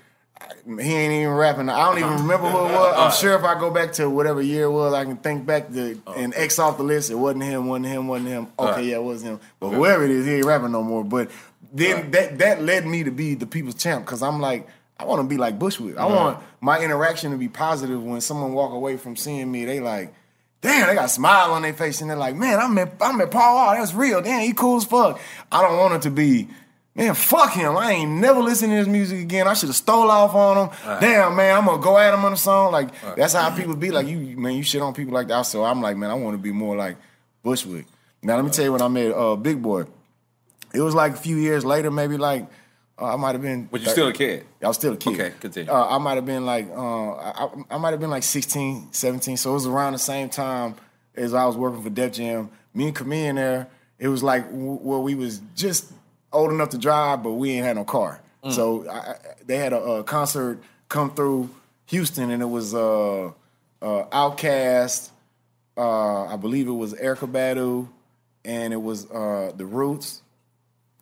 He ain't even rapping. I don't even remember who it was. I'm sure if I go back to whatever year it was, I can think back to and X off the list. It wasn't him. wasn't him. wasn't him. Okay, Right. yeah, it was him. But whoever it is, he ain't rapping no more. But then that that led me to be the people's champ because I'm like. I want to be like Bushwick. I Right. want my interaction to be positive. When someone walk away from seeing me, they like, damn, they got a smile on their face, and they're like, man, I met I met Paul Wall. That's real. Damn, he cool as fuck. I don't want it to be, man, fuck him. I ain't never listening to his music again. I should have stole off on him. Right. Damn, man, I'm gonna go at him on the song. Like Right. that's how people be. Like you, man, you shit on people like that. So I'm like, man, I want to be more like Bushwick. Now let me tell you when I met uh, Big Boy. It was like a few years later, maybe like uh, I might have been. But you still a kid. I was still a kid. Okay, continue. Uh, I might have been like, uh, I, I might have been like 16, 17. So it was around the same time as I was working for Def Jam. Me and Chamillionaire, it was like where we was just old enough to drive, but we ain't had no car. Mm. So I, I- they had a, a concert come through Houston, and it was uh, uh, OutKast. Uh, I believe it was Erykah Badu, and it was uh, The Roots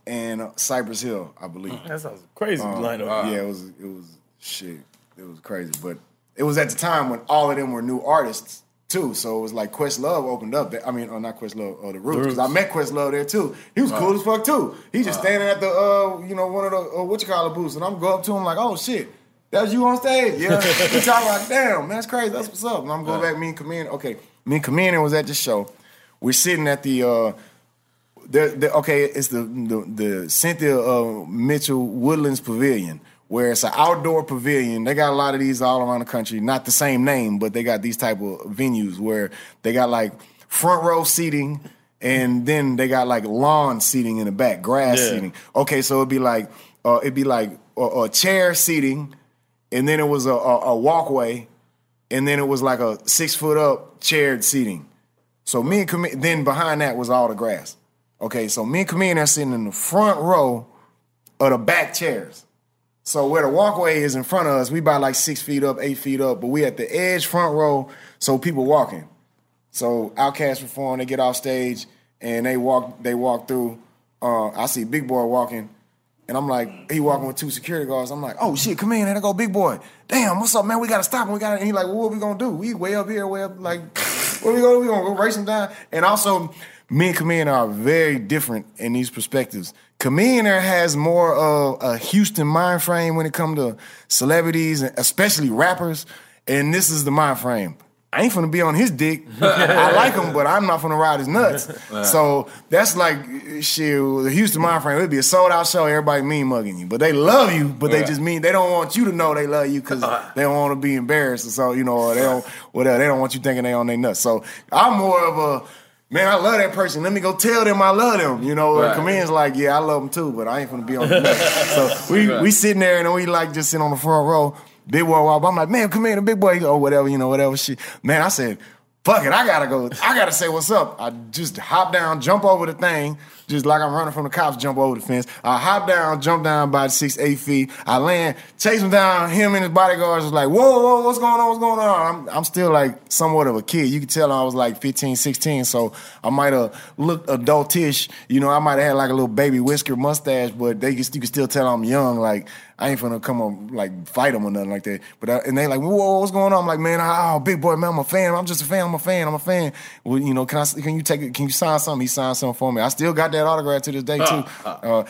and uh, Cypress Hill, I believe. That sounds crazy Um, lineup. Yeah, it was it was shit. It was crazy, but it was at the time when all of them were new artists too. So it was like Questlove opened up. I mean, or not Questlove, or the Roots. Because I met Questlove there too. He was cool as fuck too. He just standing at the uh, you know, one of the uh, what you call it booths, and I'm go up to him like, oh shit. That's you on stage, yeah. he talking like, damn, man, that's crazy. That's what's up. And I'm going back. Me and Chamillionaire, okay. Me and Chamillionaire was at the show. We're sitting at the uh, the, the, okay, it's the the, the Cynthia uh, Mitchell Woodlands Pavilion, where it's an outdoor pavilion. They got a lot of these all around the country. Not the same name, but they got these type of venues where they got like front row seating, and then they got like lawn seating in the back, grass Yeah. seating. Okay, so it'd be like uh, it'd be like a, a chair seating, and then it was a, a, a walkway, and then it was like a six foot up chaired seating. So me and Com- then behind that was all the grass. Okay, so me and Chamillionaire are sitting in the front row of the back chairs. So where the walkway is in front of us, we about like six feet up, eight feet up, but we at the edge front row, so people walking. So OutKast perform, they get off stage and they walk, they walk through. Uh, I see Big Boy walking, and I'm like, he walking with two security guards. I'm like, oh shit, come in, there go Big Boy. Damn, what's up, man? We gotta stop him. We gotta. And he like, well, what we gonna do? We way up here, way up. Like, what we gonna do? We gonna go race him down. And also, me and Chamillionaire are very different in these perspectives. Chamillionaire has more of a Houston mind frame when it comes to celebrities, and especially rappers. And this is the mind frame. I ain't finna be on his dick. I like him, but I'm not finna ride his nuts. Right. So that's like shit. The Houston mind frame. It'd be a sold out show. Everybody mean mugging you, but they love you. But they Right. just mean they don't want you to know they love you because uh-huh. they don't want to be embarrassed. So you know, or they don't whatever. They don't want you thinking they on their nuts. So I'm more of a man. I love that person. Let me go tell them I love them. You know, Right. Chamillionaire's like, yeah, I love them too, but I ain't gonna be on the. So we Right. we sitting there and we like just sitting on the front row. Big boy walk. I'm like, man, come here, the big boy. He go, oh, whatever, you know, whatever shit. Man, I said, fuck it, I gotta go. I gotta say what's up. I just hop down, jump over the thing, just like I'm running from the cops, jump over the fence. I hop down, jump down about six, eight feet. I land, chase him down. Him and his bodyguards was like, whoa, whoa, what's going on? What's going on? I'm, I'm still like somewhat of a kid. You can tell I was like 15, 16, so I might have looked adultish. You know, I might have had like a little baby whisker mustache, but they you can still tell I'm young. Like I ain't finna come up like fight them or nothing like that. But I, and they like, whoa, what's going on? I'm like, man, oh, big boy, man, I'm a fan. I'm just a fan. I'm a fan. I'm a fan. Well, you know, can I? Can you take it? Can you sign something? He signed something for me. I still got that autograph to this day too. Uh,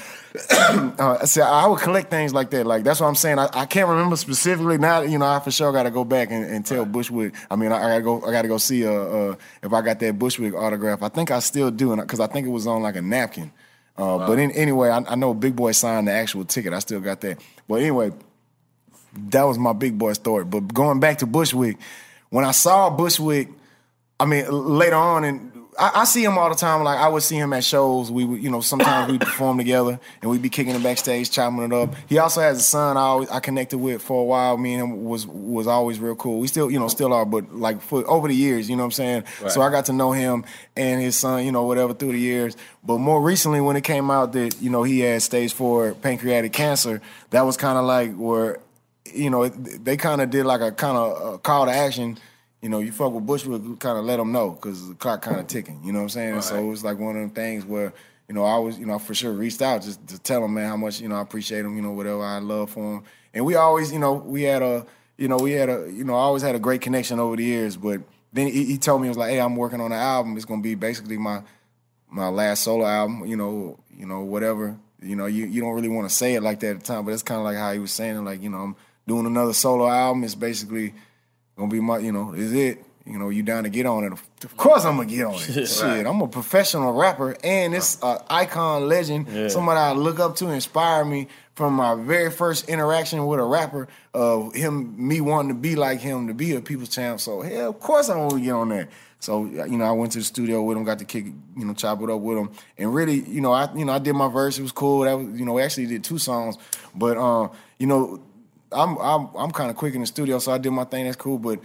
uh, see, I would collect things like that. Like that's what I'm saying. I, I can't remember specifically now. You know, I for sure got to go back and, and tell Bushwick. I mean, I, I gotta go. I gotta go see uh, uh, if I got that Bushwick autograph. I think I still do, because I think it was on like a napkin. Uh, But in, anyway, I, I know Big Boy signed the actual ticket. I still got that. But anyway, that was my Big Boy story. But going back to Bushwick, when I saw Bushwick, I mean later on, and I, I see him all the time. Like I would see him at shows. We would, you know, sometimes we perform together, and we'd be kicking it backstage, chopping it up. He also has a son. I always I connected with for a while. Me and him was was always real cool. We still, you know, still are, but like for over the years, you know what I'm saying. Right. So I got to know him and his son, you know, whatever through the years. But more recently, when it came out that you know he had stage four pancreatic cancer, that was kind of like where, you know, they kind of did like a kind of uh, call to action. You know, you fuck with Bushwick, kind of let them know because the clock kind of ticking. You know what I'm saying? And so it was like one of them things where. You know, I was, you know, for sure reached out just to tell him, man, how much, you know, I appreciate him, you know, whatever I love for him. And we always, you know, we had a, you know, we had a, you know, I always had a great connection over the years. But then he, he told me, he was like, hey, I'm working on an album. It's gonna be basically my my last solo album, you know, you know, whatever. You know, you, you don't really want to say it like that at the time, but it's kind of like how he was saying it, like, you know, I'm doing another solo album. It's basically gonna be my, you know, is it? You know, you down to get on it? Of course, I'm gonna get on it. Right. Shit, I'm a professional rapper, and it's an icon legend, Yeah. somebody I look up to, inspire me from my very first interaction with a rapper. Of him, me wanting to be like him, to be a people's champ. So hell, of course, I'm gonna get on that. So you know, I went to the studio with him, got to kick, you know, chop it up with him, and really, you know, I you know, I did my verse. It was cool. That was, you know, we actually did two songs, but uh, you know, I'm I'm I'm kind of quick in the studio, so I did my thing. That's cool, but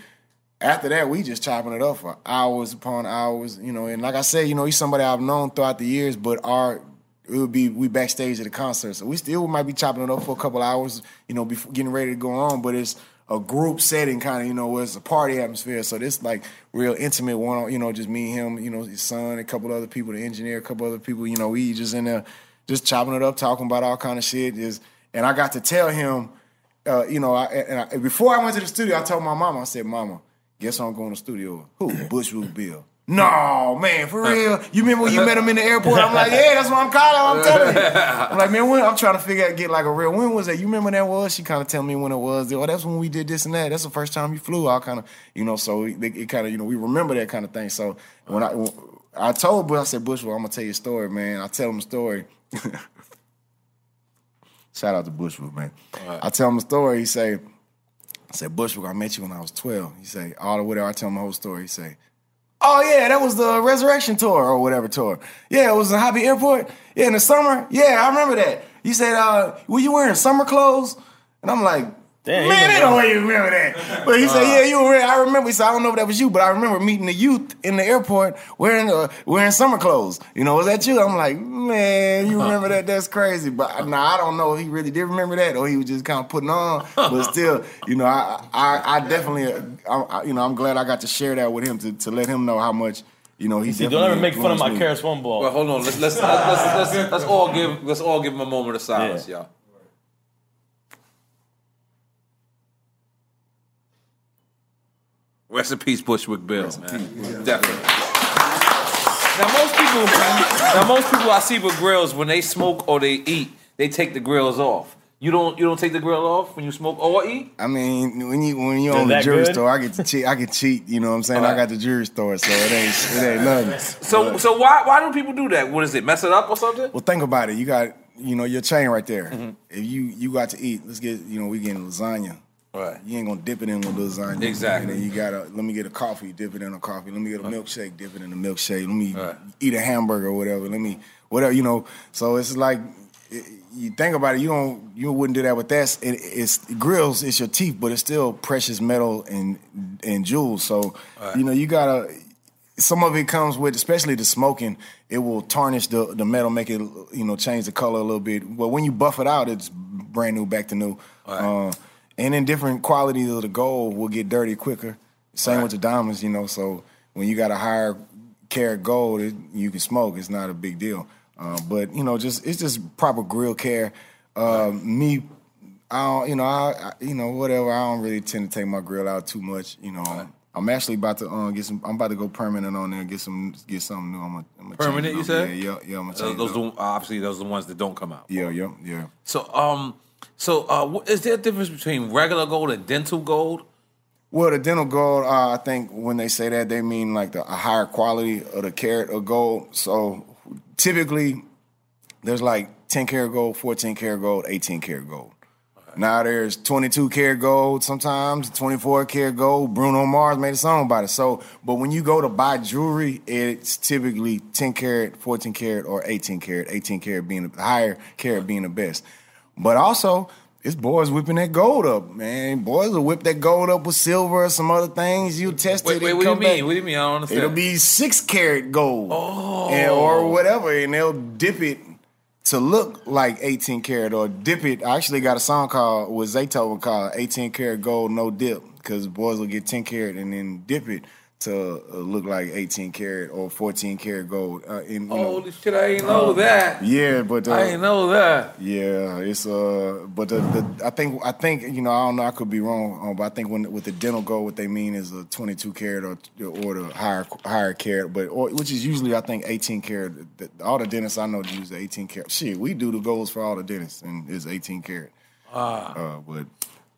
after that, we just chopping it up for hours upon hours, you know. And like I said, you know, he's somebody I've known throughout the years, but our it would be we backstage at the concert, so we still might be chopping it up for a couple hours, you know, before getting ready to go on. But it's a group setting, kind of, you know, where it's a party atmosphere. So this like real intimate one, you know, just me, him, you know, his son, a couple other people, the engineer, a couple other people, you know, we just in there, just chopping it up, talking about all kind of shit. Just and I got to tell him, uh, you know, I, and I, before I went to the studio, I told my mama, I said, Mama Guess I'm going to the studio? Who? Bushwick Bill. No, man, for real. You remember when you met him in the airport? I'm like, yeah, that's what I'm calling. I'm telling you. I'm like, man, when I'm trying to figure out, get like a real. When was that? You remember that was? She kind of tell me when it was. Oh, that's when we did this and that. That's the first time you flew. I kind of, you know, so it, it kind of, you know, we remember that kind of thing. So when I, when I told Bush, I said, Bushwick, I'm gonna tell you a story, man. I tell him a story. Shout out to Bushwick, man. I tell him a story. He say, I said, Bushwick, I met you when I was 12. He say, all the way there, I tell him the whole story. He say, Oh yeah, that was the Resurrection tour or whatever tour. Yeah, it was in Hobby Airport. Yeah, in the summer. Yeah, I remember that. He said, uh, were you wearing summer clothes? And I'm like, Damn, man, he they don't wrong. even remember that. But he said, yeah, you were. I remember. He said, I don't know if that was you, but I remember meeting the youth in the airport wearing uh, wearing summer clothes. You know, was that you? I'm like, man, you remember that? That's crazy. But nah, I don't know if he really did remember that or he was just kind of putting on. But still, you know, I I, I definitely, uh, I, I- you know, I'm glad I got to share that with him to, to let him know how much. You know, he See, don't ever make fun of my influenced. Karis one ball. Well, hold on. Let's let's let's, let's, let's, let's all give let's all give him a moment of silence, y'all. Rest in peace, Bushwick Bill, man. Definitely. Now most people, now most people I see with grills when they smoke or they eat, they take the grills off. You don't you don't take the grill off when you smoke or eat? I mean, when you when you Is own the that jewelry good? store, I get to cheat. I can cheat. You know what I'm saying? I got the jewelry store, so it ain't it ain't nothing. So so why why do people do that? What is it? Mess it up or something? Well, think about it. You got you know your chain right there. Mm-hmm. If you you got to eat, let's get you know we getting lasagna. Right. You ain't gonna dip it in with lasagna. Exactly. And then you gotta let me get a coffee, dip it in a coffee. Let me get a milkshake, dip it in a milkshake. Let me eat a hamburger or whatever. Let me whatever you know. So it's like you think about it. You don't you wouldn't do that with that. It, it's grills. It's your teeth, but it's still precious metal and and jewels. So you know you gotta some of it comes with, especially the smoking, it will tarnish the, the metal, make it, you know, change the color a little bit. But when you buff it out, it's brand new, back to new. Uh, and then different qualities of the gold will get dirty quicker. Same with the diamonds, you know. So when you got a higher carat gold, it, you can smoke. It's not a big deal. Uh, but you know, just it's just proper grill care. Uh, Me, I don't, you know, I, I, you know, whatever. I don't really tend to take my grill out too much. You know, I'm actually about to um, get some. I'm about to go permanent on there. Get some. Get something new. I'm gonna, I'm gonna Permanent, you said? Yeah, yeah, yeah. I'm gonna Uh, those the, obviously those are the ones that don't come out. Yeah, yeah, yeah. So um so uh is there a difference between regular gold and dental gold? Well, the dental gold, uh, I think when they say that, they mean like the a higher quality of the carat of gold. So typically, there's like 10 karat gold, 14 karat gold, 18 karat gold. Now there's 22 karat gold sometimes, 24 karat gold. Bruno Mars made a song about it. So, but when you go to buy jewelry, it's typically 10 karat, 14 karat, or 18 karat. 18 karat being the higher carat being the best. But also, it's boys whipping that gold up, man. Boys will whip that gold up with silver or some other things. You test Wait, it. wait, what do you mean? back. What do you mean? I don't understand. It'll be six karat gold, Oh. and, or whatever, and they'll dip it to look like 18 karat or dip it. I actually got a song called with Zaytoven called 18 karat gold no dip because boys will get 10 karat and then dip it to uh, look like 18 karat or 14 karat gold. Uh, in, you know, shit, I ain't know that. yeah, but uh, I ain't know that. yeah, it's uh, but the, the I think I think you know I don't know I could be wrong, uh, but I think when with the dental gold, what they mean is a 22 karat or or the higher higher carat, but or, which is usually I think 18 karat. The- All the dentists I know use the 18 karat. Shit, we do the golds for all the dentists, and it's 18 karat. Ah. Uh, but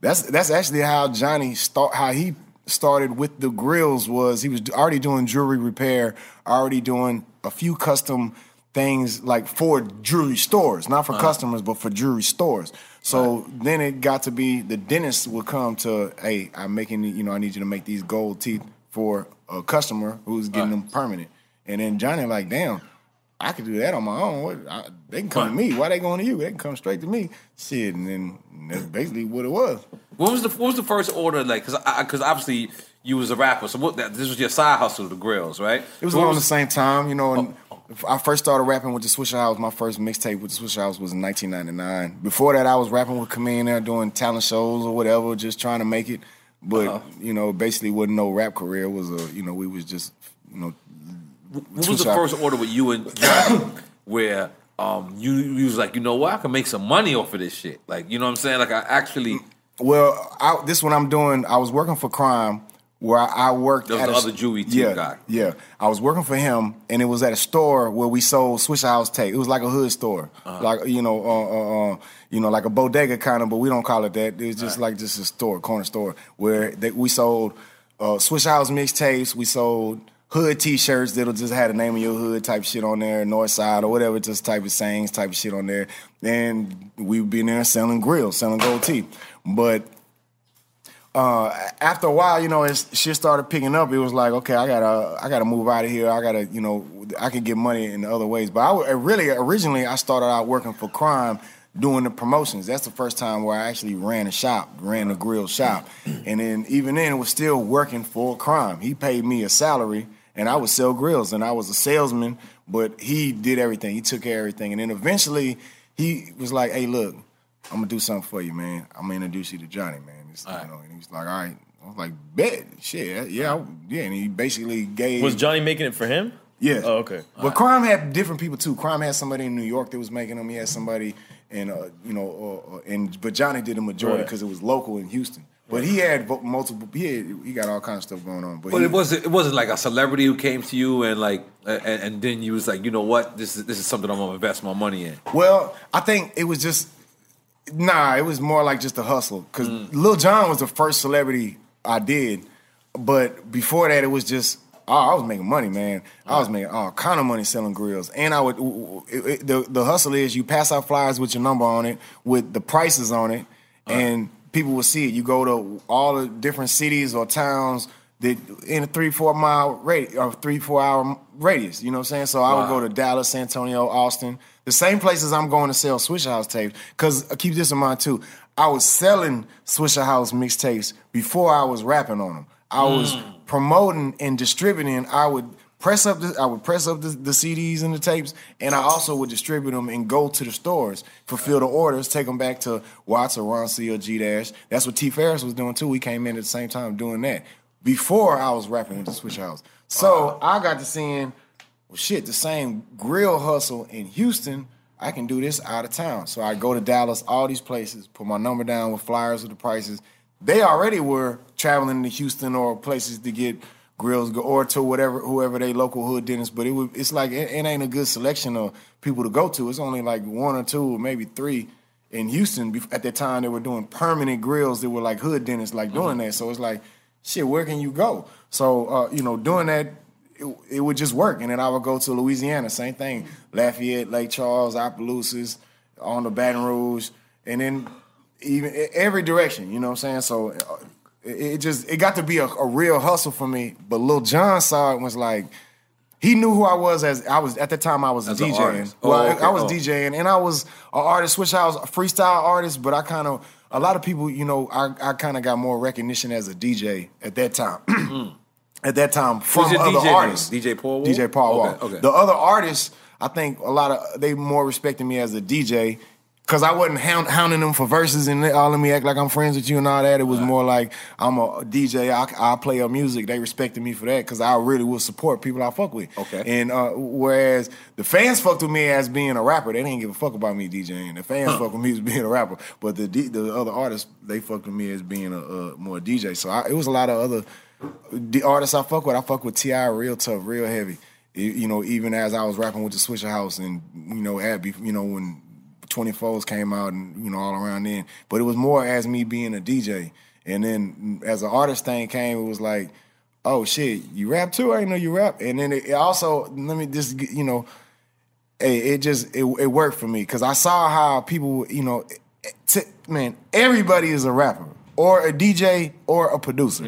that's that's actually how Johnny start how he started with the grills was he was already doing jewelry repair, already doing a few custom things like for jewelry stores, not for Uh-huh. customers, but for jewelry stores. So then it got to be the dentist would come to, hey, I'm making, you know, I need you to make these gold teeth for a customer who's getting them permanent. And then Johnny like, damn, I could do that on my own. What, I, they can come to me. Why they going to you? They can come straight to me. Shit, and then that's basically what it was. What was the what was the first order like? Because because obviously you was a rapper, so what, this was your side hustle, the grills, right? It was what around the same time, you know. And I first started rapping with the Swishahouse. My first mixtape with the Swishahouse was in 1999. Before that, I was rapping with Chamillionaire, doing talent shows or whatever, just trying to make it. But Uh-huh. you know, basically, wasn't no rap career. It was a you know, we was just you know. What was the first order with you and Johnny where um you you was like, you know what, I can make some money off of this shit. Like, you know what I'm saying? Like I actually Well, I, this one I'm doing. I was working for Crime where I, I worked That was at the a, other team yeah, guy. Yeah, I was working for him, and it was at a store where we sold Swishahouse tape. It was like a hood store, Uh-huh. like you know, uh, uh, uh, you know, like a bodega kind of, but we don't call it that. It was just like just a store, corner store, where they, we sold uh, Swishahouse mixtapes. We sold hood T-shirts that'll just have the name of your hood type shit on there, North Side or whatever, just type of sayings, type of shit on there. And we would be in there selling grills, selling gold tea, but uh, after a while, you know, as shit started picking up, it was like, okay, I gotta, I gotta move out of here. I gotta, you know, I can get money in other ways. But I really, originally, I started out working for Crime, doing the promotions. That's the first time where I actually ran a shop, ran a grill shop, and then even then, it was still working for Crime. He paid me a salary, and I would sell grills, and I was a salesman, but he did everything. He took care of everything, and then eventually, he was like, hey, look. I'm gonna do something for you, man. I'm gonna introduce you to Johnny, man. It's, you know, and he was like, all right. I was like, bet, shit, yeah, I- yeah. And he basically gave. Was Johnny making it for him? Yeah. Oh, okay. But Crime had different people too. Crime had somebody in New York that was making them. He had somebody in, uh, you know, uh, uh, and but Johnny did the majority Right. because it was local in Houston. But he had multiple. He had, he got all kinds of stuff going on. But, But he, it wasn't. It wasn't like a celebrity who came to you and like, and, and then you was like, you know what, this is this is something I'm gonna invest my money in. Well, I think it was just nah. It was more like just a hustle because Mm. Lil Jon was the first celebrity I did, but before that, it was just. Oh, I was making money, man. I was making all kind of money selling grills, and I would. It, it- the the hustle is you pass out flyers with your number on it, with the prices on it, and people will see it. You go to all the different cities or towns that in a three four mile radius or three four hour radius. You know what I'm saying? So I would Wow. go to Dallas, San Antonio, Austin, the same places I'm going to sell Swishahouse tapes. Because uh, keep this in mind too, I was selling Swishahouse mixtapes before I was rapping on them. I was mm. promoting and distributing. I would press up the, I would press up the, the CDs and the tapes, and I also would distribute them and go to the stores, fulfill the orders, take them back to Watts or Ron C or G Dash. That's what T Farris was doing too. We came in at the same time doing that before I was rapping with the Swishahouse. So I got to seeing, well, shit, the same grill hustle in Houston. I can do this out of town. So I go to Dallas, all these places, put my number down with flyers with the prices. They already were traveling to Houston or places to get grills go- or to whatever whoever they local hood dentist. But it would, it's like it, it ain't a good selection of people to go to. It's only like one or two or maybe three in Houston. At that time, they were doing permanent grills that were like hood dentists, like doing that. So it's like, shit, where can you go? So uh, you know, doing that, it, it would just work. And then I would go to Louisiana, same thing, Lafayette, Lake Charles, Opelousas, on the Baton Rouge, and then even every direction. You know what I'm saying? So uh, it, just it got to be a, a real hustle for me. But Lil Jon saw it and was like. He knew who I was as I was at the time. I was As DJing. Oh, well, I- oh, okay. I was Oh. DJing, and I was an artist. which I was a freestyle artist, but I kind of a lot of people, you know, I, I kind of got more recognition as a DJ at that time. at that time, from Who's other DJ name? artists. DJ Paul Wall? DJ Paul Wall. Okay, okay. The other artists, I think a lot of they more respected me as a DJ because I wasn't hound, hounding them for verses and all let me act like I'm friends with you and all that. It was more like I'm a DJ. I, I play your music. They respected me for that because I really will support people I fuck with. Okay. And uh, whereas the fans fucked with me as being a rapper, they didn't give a fuck about me DJing. The fans fucked with me as being a rapper, but the D, the other artists they fucked with me as being a, a more DJ. So I, it was a lot of other the artists I fuck with. I fuck with Ti real tough, real heavy. You know, even as I was rapping with the Swishahouse, and you know, at be- you know when 24s came out, and you know all around then. But it was more as me being a DJ, and then as an artist thing came, it was like, oh shit, you rap too? I didn't know you rap. And then it, it also let me just you know, hey, it just it, it worked for me because I saw how people, you know, t- man, everybody is a rapper or a DJ or a producer.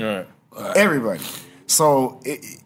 Everybody. So it, it-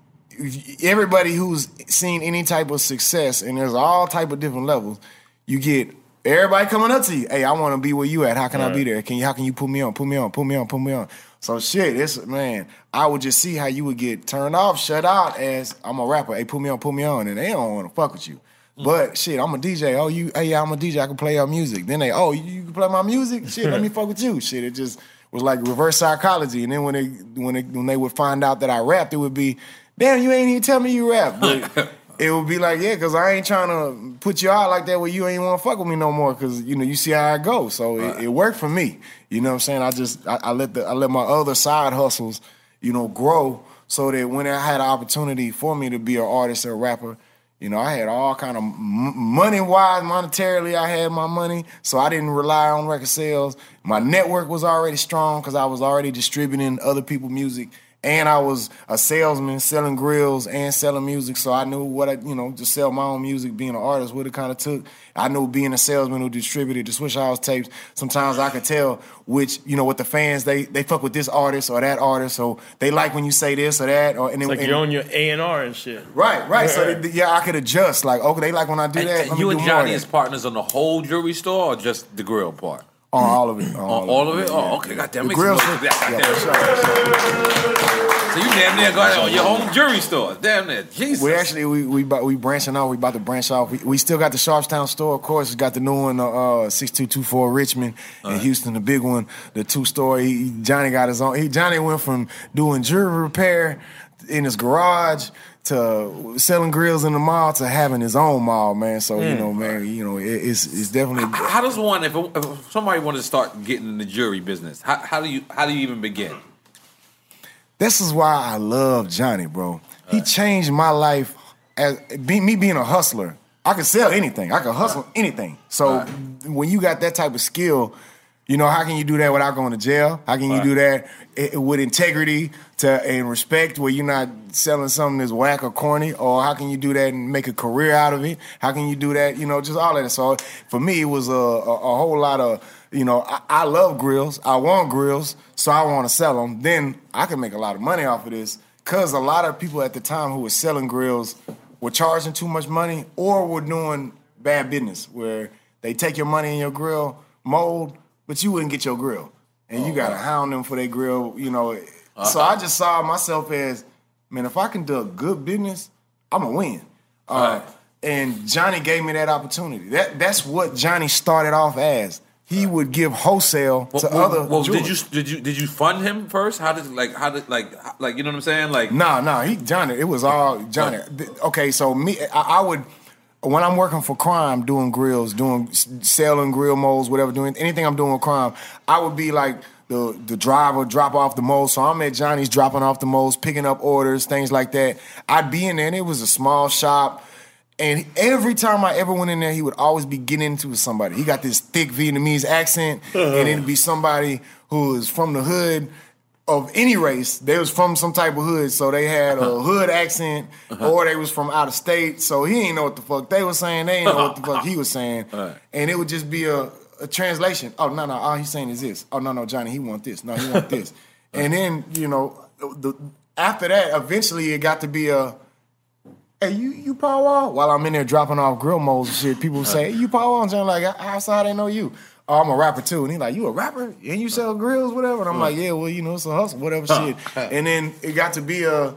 everybody who's seen any type of success, and there's all type of different levels, you get everybody coming up to you. Hey, I want to be where you at. How can I be there? Can you? How can you put me on? Put me on. Put me on. Put me on. So shit, it's man. I would just see how you would get turned off, shut out as I'm a rapper. Hey, put me on. Put me on, and they don't want to fuck with you. Mm. But shit, I'm a DJ. Oh, you, hey, yeah, I'm a DJ. I can play your music. Then they, oh, you, you can play my music. Shit, let me fuck with you. Shit, it just was like reverse psychology. And then when they when they when they would find out that I rapped, it would be, damn, you ain't even tell me you rap. But it would be like, yeah, because I ain't trying to put you out like that where you ain't want to fuck with me no more. Because you know you see how I go. So it, it worked for me. You know what I'm saying? I just I, I let the I let my other side hustles you know, grow so that when I had an opportunity for me to be an artist or a rapper, you know, I had all kind of m- money wise, monetarily, I had my money, so I didn't rely on record sales. My network was already strong because I was already distributing other people's music, and I was a salesman selling grills and selling music, so I knew what I, you know, to sell my own music, being an artist, what it kind of took. I knew being a salesman who distributed the Swishahouse tapes. Sometimes I could tell which, you know, what the fans they they fuck with this artist or that artist, so they like when you say this or that, or and It's it- like and- you're on your A and R and shit. Right, right. So they- yeah, I could adjust. Like, okay, they like when I do And- that. and you and do more of Johnny as partners on the whole jewelry store or just the grill part? On all of it. On On all of it? Oh, okay. Goddamn. The grill noise store- for that. yeah, So you damn near got on your own jewelry store. Damn near. Jesus. We actually we we about, we branching out. We about to branch off. We, we still got the Sharpstown store, of course. Got the new one, uh, two four Richmond, and Houston, the big one, the two store. He, Johnny got his own. He, Johnny went from doing jewelry repair in his garage to selling grills in the mall to having his own mall, man. So you Mm. know, man, you know, it, it's it's definitely How does one, if, if somebody wanted to start getting in the jewelry business, how, how do you how do you even begin? This is why I love Johnny, bro. He uh. changed my life as be, me being a hustler. I could sell anything. I could hustle uh. anything. So uh. when you got that type of skill, you know how can you do that without going to jail? How can you do that with integrity to and respect, where you're not selling something that's whack or corny? Or how can you do that and make a career out of it? How can you do that? You know, just all of that. So for me, it was a, a, a whole lot of you know. I, I love grills. I want grills, so I want to sell them. Then I can make a lot of money off of this because a lot of people at the time who were selling grills were charging too much money or were doing bad business where they take your money in your grill mold, but you wouldn't get your grill. And you gotta hound them for their grill, you know. So I just saw myself as, man, if I can do a good business, I'm gonna win. Uh, and Johnny gave me that opportunity. That that's what Johnny started off as. He would give wholesale to Well, other. well, did you did you did you fund him first? How did like how did like like you know what I'm saying? Like Nah, nah, he Johnny. It was all Johnny. Okay, so me, I, I would when I'm working for crime, doing grills, doing selling grill molds, whatever, doing anything I'm doing with crime, I would be like the the driver, drop off the molds. So I'm at Johnny's dropping off the molds, picking up orders, things like that. I'd be in there, and it was a small shop. And every time I ever went in there, he would always be getting into somebody. He got this thick Vietnamese accent, and uh-huh. it'd be somebody who is from the hood of any race. They was from some type of hood, so they had a uh-huh. hood accent, uh-huh. or they was from out of state. So he ain't know what the fuck they was saying. They ain't know what the fuck he was saying, and it would just be a, a translation. Oh no, no, all he's saying is this. Oh no, no, Johnny, he want this. No, he want this. Uh-huh. and then you know, the, after that, eventually it got to be a. Hey, you you Wall? While I'm in there dropping off grill molds and shit, people say, hey, you Wall? And Johnny like, how they know you? Oh, I'm a rapper too. And he like, you a rapper? And you sell grills, whatever? And I'm like, yeah, well, you know, it's a hustle, whatever shit. And then it got to be a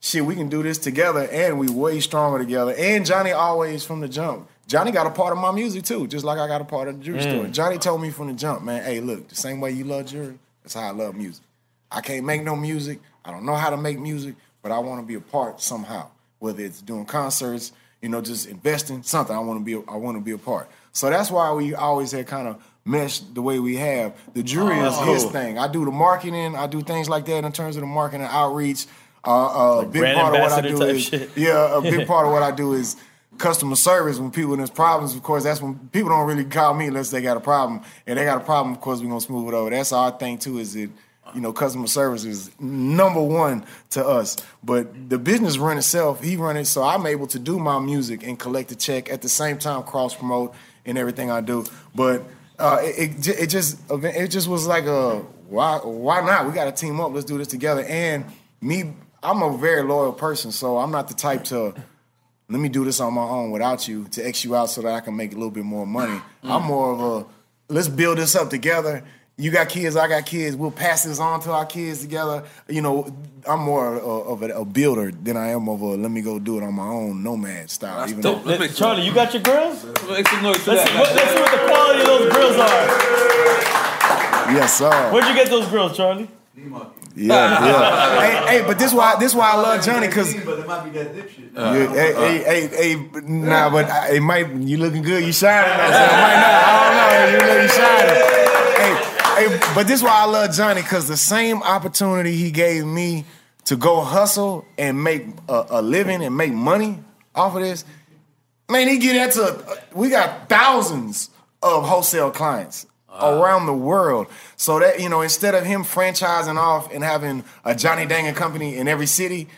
shit, we can do this together and we way stronger together. And Johnny always from the jump. Johnny got a part of my music too, just like I got a part of the jewelry Mm. store. Johnny told me from the jump, man, hey, look, the same way you love jewelry, that's how I love music. I can't make no music. I don't know how to make music, but I want to be a part somehow. Whether it's doing concerts, you know, just investing something. I want to be. I want to be a part. So that's why we always had kind of meshed the way we have. The jury Oh, is that's his thing. I do the marketing. I do things like that in terms of the marketing outreach. Uh, uh, a big part of what I do is shit. yeah. A big part of what I do is customer service when people there's problems. Of course, that's when people don't really call me unless they got a problem. And they got a problem, of course, we're gonna smooth it over. That's our thing too. Is that you know customer service is number one to us. But the business run itself. He run it, so I'm able to do my music and collect a check at the same time, cross promote and everything I do. But uh, it, it it just it just was like a why why not? We got to team up. Let's do this together. And me, I'm a very loyal person, so I'm not the type to let me do this on my own without you to X you out so that I can make a little bit more money. I'm more of a let's build this up together. You got kids, I got kids. We'll pass this on to our kids together. You know, I'm more of a, a builder than I am of a let me go do it on my own nomad style. even dope. though- Let's Charlie, you got your grills? Make some noise Let's see, what, let's see what the quality of those grills are. Yes, sir. Where'd you get those grills, Charlie? Yeah, yeah. hey, hey, but this why this why I love Johnny because But it might be that dipshit. Uh, hey, uh, uh. hey, hey, hey, nah, but I- it might you looking good. You shining now, so it might not. I don't know. You know you shining. Hey, but this is why I love Johnny because the same opportunity he gave me to go hustle and make a, a living and make money off of this, man, he get that to. We got thousands of wholesale clients around the world. So that you know, instead of him franchising off and having a Johnny Dang company in every city,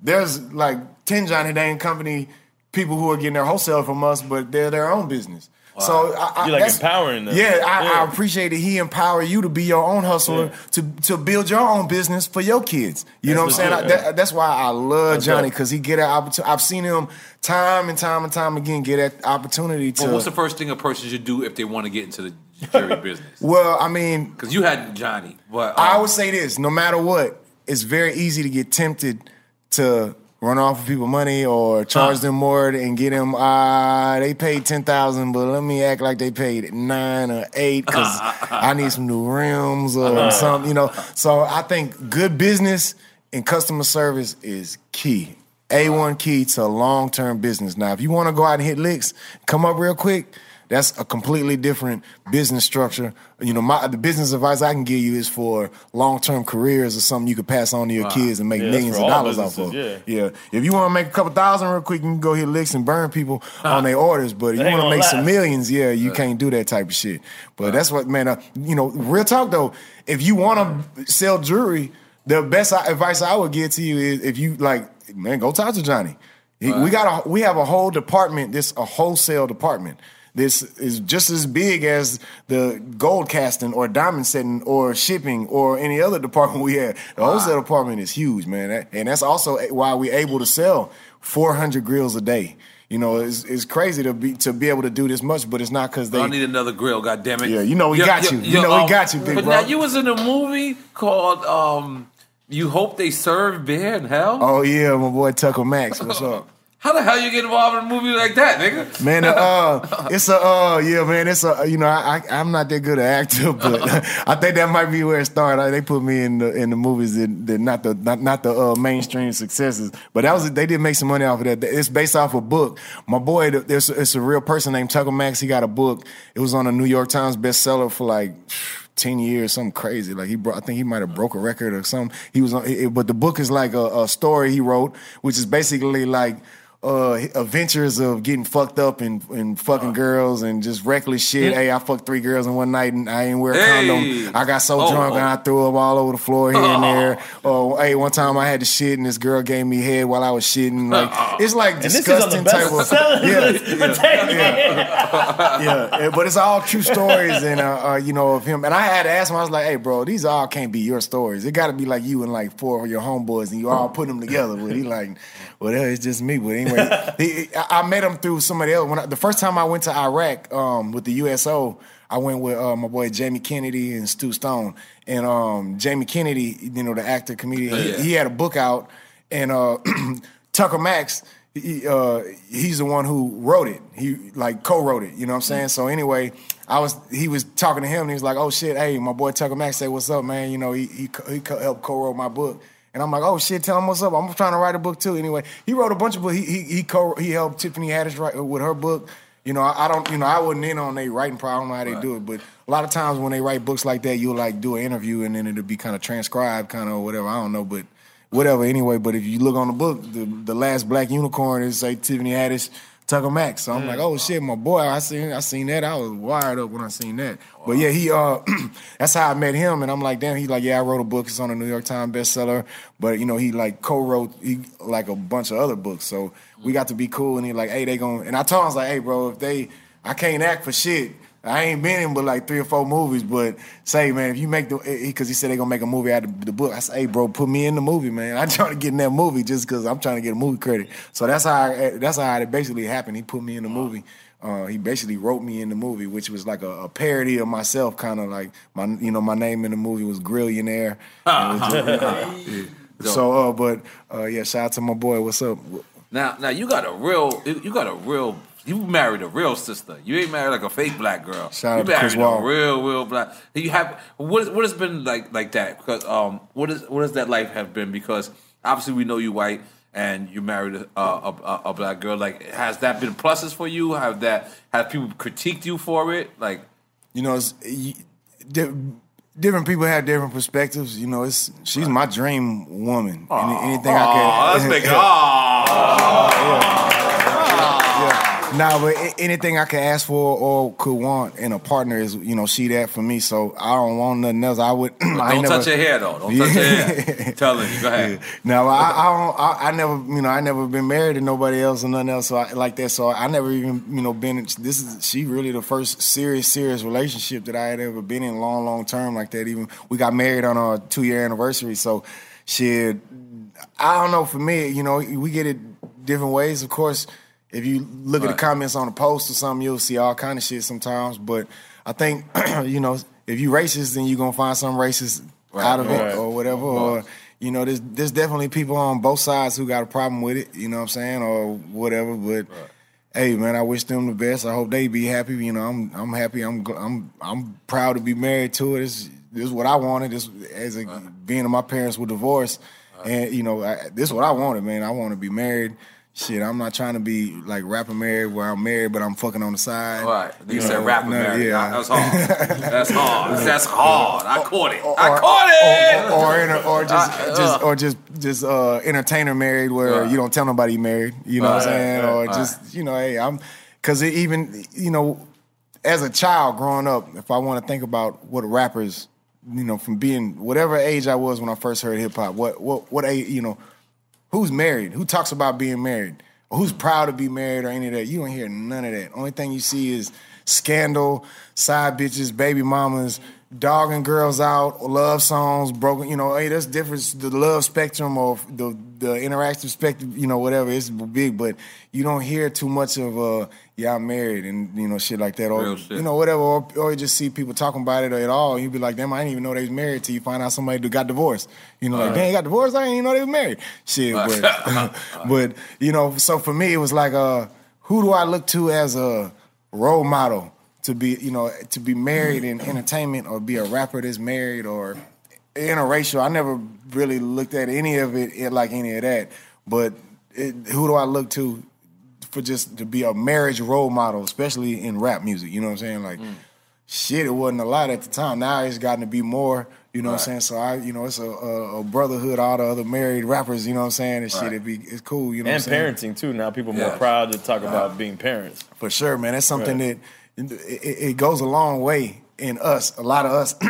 there's like ten Johnny Dang company people who are getting their wholesale from us, but they're their own business. So I, I, You're like empowering them. Yeah, I, Yeah. I appreciate that he empower you to be your own hustler to to build your own business for your kids. You know what I'm saying? That's I- that- that's why I love That's Johnny because he get an opportunity. I've seen him time and time and time again get that opportunity to. Well, what's the first thing a person should do if they want to get into the jury business? well, I mean, Because you had Johnny, but I um, would say this: no matter what, it's very easy to get tempted to run off of people money or charge them more and get them. Ah, they paid ten thousand, but let me act like they paid nine or eight because I need some new rims or something. You know, so I think good business and customer service is key. A one key to long term business. Now, if you want to go out and hit licks, come up real quick. That's a completely different business structure. You know, my the business advice I can give you is for long term careers or something you could pass on to your Wow. kids and make Yeah, millions of dollars off of. businesses, Yeah, If you want to make a couple thousand real quick, you can go hit licks and burn people on their orders. But if you want to make some millions, yeah, you can't do that type of shit. But that's what, man. Uh, you know, real talk though. If you want to sell jewelry, the best advice I would give to you is if you like, man, go talk to Johnny. He- We got a we have a whole department. This a wholesale department. This is just as big as the gold casting or diamond setting or shipping or any other department we have. The wholesale department is huge, man, and that's also why we're able to sell 400 grills a day. You know, it's, it's crazy to be to be able to do this much, but it's not because they. don't need another grill. God damn it! Yeah, you know we got you. You know we got you, big But bro. now you was in a movie called um, "You Hope They Serve Beer in Hell." Oh yeah, my boy Tucker Max. What's up? How the hell you get involved in a movie like that, nigga? Man, uh, it's a uh, yeah, man. It's a you know, I, I I'm not that good an actor, but I think that might be where it started. They put me in the in the movies that, that not the not, not the uh, mainstream successes, but that was they did make some money off of that. It's based off a book. My boy, there's it's a real person named Tucker Max. He got a book. It was on a New York Times bestseller for like. 10 years, something crazy. Like he brought, I think he might have broke a record or something. He was on, it, but the book is like a, a story he wrote, which is basically like, uh, adventures of getting fucked up and, and fucking girls and just reckless shit. Yeah. Hey, I fucked three girls in one night and I didn't wear a Hey. condom. I got so Oh, drunk oh. and I threw up all over the floor here and there. Oh, hey, one time I had to shit and this girl gave me head while I was shitting. Like it's like And this is on the disgusting type of bestseller yeah, list for 10 yeah, yeah, but it's all true stories, and uh, uh, you know of him. And I had to ask him. I was like, "Hey, bro, these all can't be your stories. It got to be like you and like four of your homeboys, and you all put them together." But he like, well, it's just me. But anyway, he, I, I met him through somebody else. When I, the first time I went to Iraq um, with the USO, I went with uh, my boy Jamie Kennedy and Stu Stone. And um, Jamie Kennedy, you know, the actor comedian, he- Yeah. he, had a book out, and uh, Tucker Max. He, uh, he's the one who wrote it. He like co-wrote it. You know what I'm saying? So anyway, I was he was talking to him and he was like, "Oh shit, hey, my boy Tucker Max say what's up, man. You know he he, he helped co-wrote my book." And I'm like, "Oh shit, tell him what's up. I'm trying to write a book too." Anyway, he wrote a bunch of books. He he he, co- he helped Tiffany Haddish write uh, with her book. You know, I, I don't, you know, I wasn't in on their writing. I don't know how they do it, but a lot of times when they write books like that, you'll like do an interview and then it'll be kind of transcribed, kind of whatever. I don't know, but whatever. Anyway, but if you look on the book, the, the last black unicorn is say Tiffany Haddish, Tucker Max. So I'm like, oh shit, my boy, I seen I seen that. I was wired up when I seen that. But yeah, he uh that's how I met him and I'm like, damn, he's like, yeah, I wrote a book, it's on a New York Times bestseller. But you know, he like co-wrote he like a bunch of other books. So we got to be cool and he like, hey, they going and I told him I was like, hey bro, if they I can't act for shit. I ain't been in but like three or four movies, but say man, if you make the because he said they gonna make a movie out of the book. I said, hey bro, put me in the movie, man. I trying to get in that movie just because I'm trying to get a movie credit. So that's how I, that's how it basically happened. He put me in the movie. Uh, he basically wrote me in the movie, which was like a, a parody of myself, kind of like my you know my name in the movie was Grillionaire. And it was just- yeah. So, uh, but uh, yeah, shout out to my boy. What's up? Now, now you got a real, you got a real, you married a real sister. You ain't married like a fake black girl. Shout you out to Chris married Wall. a real, real black. You have what? What has been like like that? Because um, what is what has that life have been? Because obviously we know you white and you married a, a, a, a black girl. Like, has that been pluses for you? Have that have people critiqued you for it? Like, you know, it's, you, different people have different perspectives. You know, it's she's my dream woman. Any, anything I Aw, can. let's make it. Nah, but anything I can ask for or could want in a partner is, you know, she that for me. So I don't want nothing else. I would. I Don't touch never, your hair though. Don't touch your hair. Tell her. Go ahead. No, I, I don't. I, I never, you know, I never been married to nobody else or nothing else so I, like that. So I never even, you know, been. in- This is she really the first serious, serious relationship that I had ever been in long, long term like that. Even we got married on our two year anniversary. So shit, I don't know. For me, you know, we get it different ways. Of course, if you look at the comments on a post or something, you'll see all kind of shit sometimes. But I think, you know, if you racist, then you're gonna find some racist Right, out of it or whatever. Or you know, there's there's definitely people on both sides who got a problem with it. You know what I'm saying, or whatever. But hey, man, I wish them the best. I hope they be happy. You know, I'm I'm happy. I'm I'm I'm proud to be married to it. This this is what I wanted. This as a, being my parents were divorced, and you know, I, this is what I wanted, man. I want to be married. Shit, I'm not trying to be like rapper married where I'm married, but I'm fucking on the side. Right. You, You said know, rapper no, married. yeah. That's hard. That's hard. That's hard. I caught it. I caught it. or or, enter- or just Uh, just uh. or just just uh, entertainer married where Right. you don't tell nobody you married. You know what I'm saying? right, or right. just you know, hey, I'm because it even you know, as a child growing up, if I want to think about what rappers, you know, from being whatever age I was when I first heard hip hop, what what what age, you know, who's married? Who talks about being married? Or who's proud to be married or any of that? You don't hear none of that. Only thing you see is scandal, side bitches, baby mamas, dogging girls out, love songs, broken. You know, hey, that's different. The love spectrum or the the interactive spectrum, you know, whatever. It's big, but you don't hear too much of uh, yeah, I'm married and you know shit like that, or you know whatever, or, or you just see people talking about it at all. You'd be like, damn, I didn't even know they was married till you find out somebody that got divorced. You know, like, Right. damn, got divorced. I didn't even know they was married. Shit, but but you know, so for me, it was like, uh, who do I look to as a role model to be, you know, to be married in entertainment or be a rapper that's married or interracial? I never really looked at any of it like any of that. But it, who do I look to for just to be a marriage role model, especially in rap music? You know what I'm saying? Like, mm. shit, it wasn't a lot at the time. Now it's gotten to be more. You know what I'm saying? So I, you know, it's a, a, a brotherhood. All the other married rappers. You know what I'm saying? And shit, Right. it be it's cool. You know and what I'm saying? parenting too. Now people are more proud to talk about being parents. For sure, man. That's something Right. that it, it, goes a long way in us. A lot of us,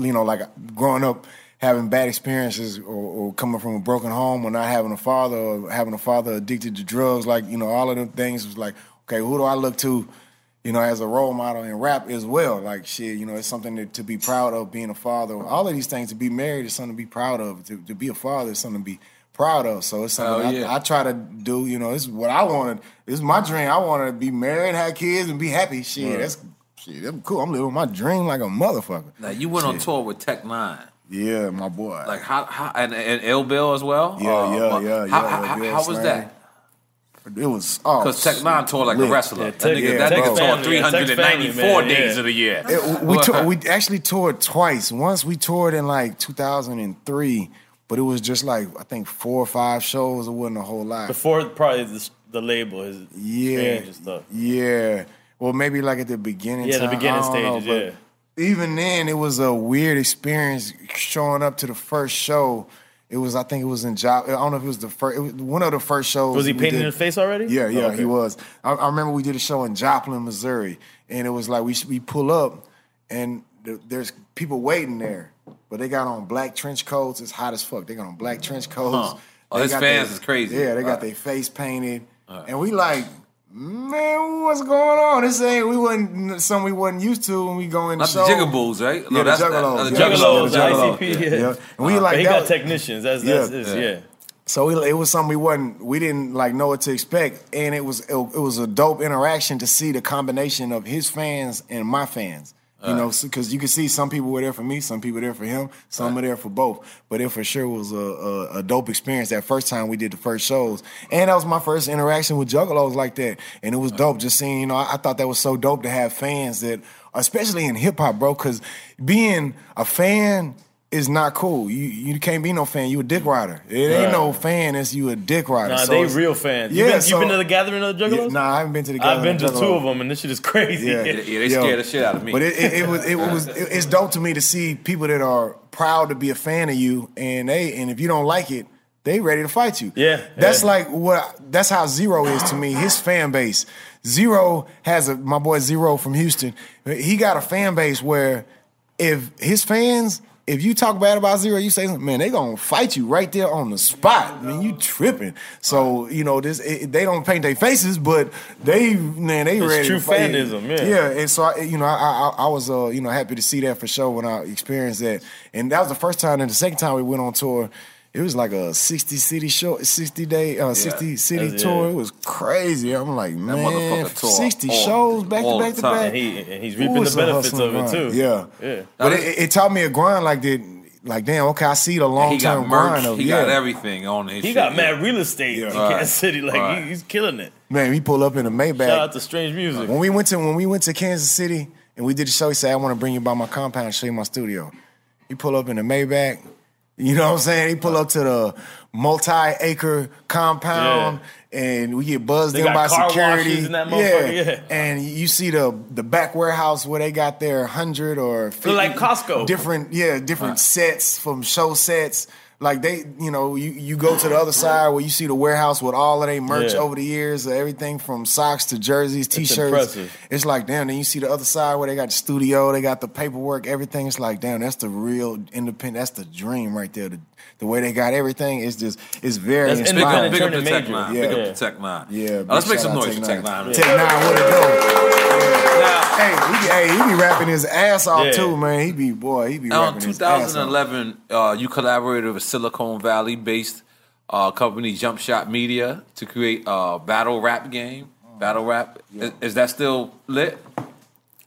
you know, like growing up having bad experiences or, or coming from a broken home or not having a father or having a father addicted to drugs, like, you know, all of them things was like, okay, who do I look to, you know, as a role model in rap as well? Like, shit, you know, it's something to, to be proud of being a father. All of these things, to be married is something to be proud of. To, to be a father is something to be proud of. So it's something Hell I, yeah. I try to do, you know, it's what I wanted. It's my dream. I want to be married, have kids, and be happy. Shit, Right. that's shit. That's cool. I'm living my dream like a motherfucker. Now you went on tour with Tech N9ne. Yeah, my boy. Like how, how and, and Ill Bill as well. Yeah, Uh, yeah, but yeah, How, yeah, how, Ill how was that? It was oh, Because Tech N9ne toured like lit. a wrestler. Yeah, that Tech- nigga, yeah, that nigga toured 394 days of the year. It- we tou- we actually toured twice. Once we toured in like 2003, but it was just like I think four or five shows. It wasn't a whole lot. Before probably the, the label is Yeah, yeah. Well, maybe like at the beginning. Yeah, the beginning don't know, stages, Even then, it was a weird experience showing up to the first show. It was, I think, it was in job. I don't know if it was the first. It was one of the first shows. Was he painted did. in the face already? Yeah, yeah, Oh, okay. he was. I, I remember we did a show in Joplin, Missouri, and it was like we we pull up, and there's people waiting there, but they got on black trench coats. It's hot as fuck. They got on black trench coats. Huh. Oh, They his got fans their- is crazy. Yeah, they got Right. their face painted, and we like. Man, what's going on? This ain't we wasn't something we wasn't used to when we go in the Not the show. Jigaboos, right? No, yeah, that's- the Juggalos. the yeah, Juggalos, the Juggalos. ICP, yeah. yeah. And we Uh, like but he that got technicians. That's that's his, yeah. So we, it was something we wasn't, we didn't like know what to expect, and it was it, it was a dope interaction to see the combination of his fans and my fans. You know, because you can see some people were there for me, some people were there for him, some were there for both. But it for sure was a, a, a dope experience that first time we did the first shows, and that was my first interaction with Juggalos like that, and it was dope. Just seeing, you know, I, I thought that was so dope to have fans that, especially in hip hop, bro, because being a fan is not cool. You you can't be no fan. You a dick rider. It ain't Right. no fan. It's you a dick rider. Nah, So they real fans. Yeah, you been, so- you been to the gathering of the Juggalos? Yeah, nah, I haven't been to the. Gathering I've Gathering been of to the two of them, and this shit is crazy. Yeah, yeah they scared the shit out of me. But it, it, it was it was it, it's dope to me to see people that are proud to be a fan of you, and they and if you don't like it, they ready to fight you. Yeah, that's yeah. like what that's how Z-Ro is to me. His fan base. Z-Ro has a my boy Z-Ro from Houston. He got a fan base where if his fans. If you talk bad about Z-Ro, you say, "Man, they gonna fight you right there on the spot." I mean, you tripping. So you know this. It, they don't paint their faces, but they man, they It's ready. true to fight. fanism, yeah. yeah, and so I, you know, I, I I was uh, you know happy to see that for sure when I experienced that, and that was the first time. And the second time we went on tour, it was like a sixty city show, sixty day, uh, sixty city That's- tour. yeah. It was crazy. I'm like, man, motherfucker tour sixty all- shows back to back to back. And, he, and he's reaping it's the benefits hustling of it too. Yeah, yeah. But it, it taught me a grind like that. Like damn, okay, I see the long term grind of he yeah. got everything on his. He shit, got yeah. mad real estate in Right. Kansas City. Like Right. he, he's killing it. Man, we pull up in a Maybach. Shout out to Strange Music. When we went to when we went to Kansas City and we did the show, he said, "I want to bring you by my compound and show you my studio." He pull up in a Maybach. You know what I'm saying? He pull up to the multi-acre compound, and we get buzzed They in by security. in motherfucker, yeah. and you see the the back warehouse where they got their hundred or 50 like Costco. different yeah different sets from show sets. Like they, you know, you, you go to the other side where you see the warehouse with all of their merch Yeah. over the years, everything from socks to jerseys, t-shirts. impressive. It's like, damn, then you see the other side where they got the studio, they got the paperwork, everything. It's like, damn, that's the real independent, that's the dream right there. The, the way they got everything is just, it's very That's Big up, big up the Tech major. Nine. Yeah. Big up Yeah. the Tech N9ne. Yeah, Uh, big let's make some noise for Tech N9ne. Tech N9ne, what it do? Now, Hey, he, hey, he be rapping his ass off Yeah. too, man. He be, boy, he be Now, in rapping his ass off. 2011, uh, you collaborated with Silicon Valley based uh, company Jump Shot Media to create a battle rap game. Battle rap. Is, is that still lit?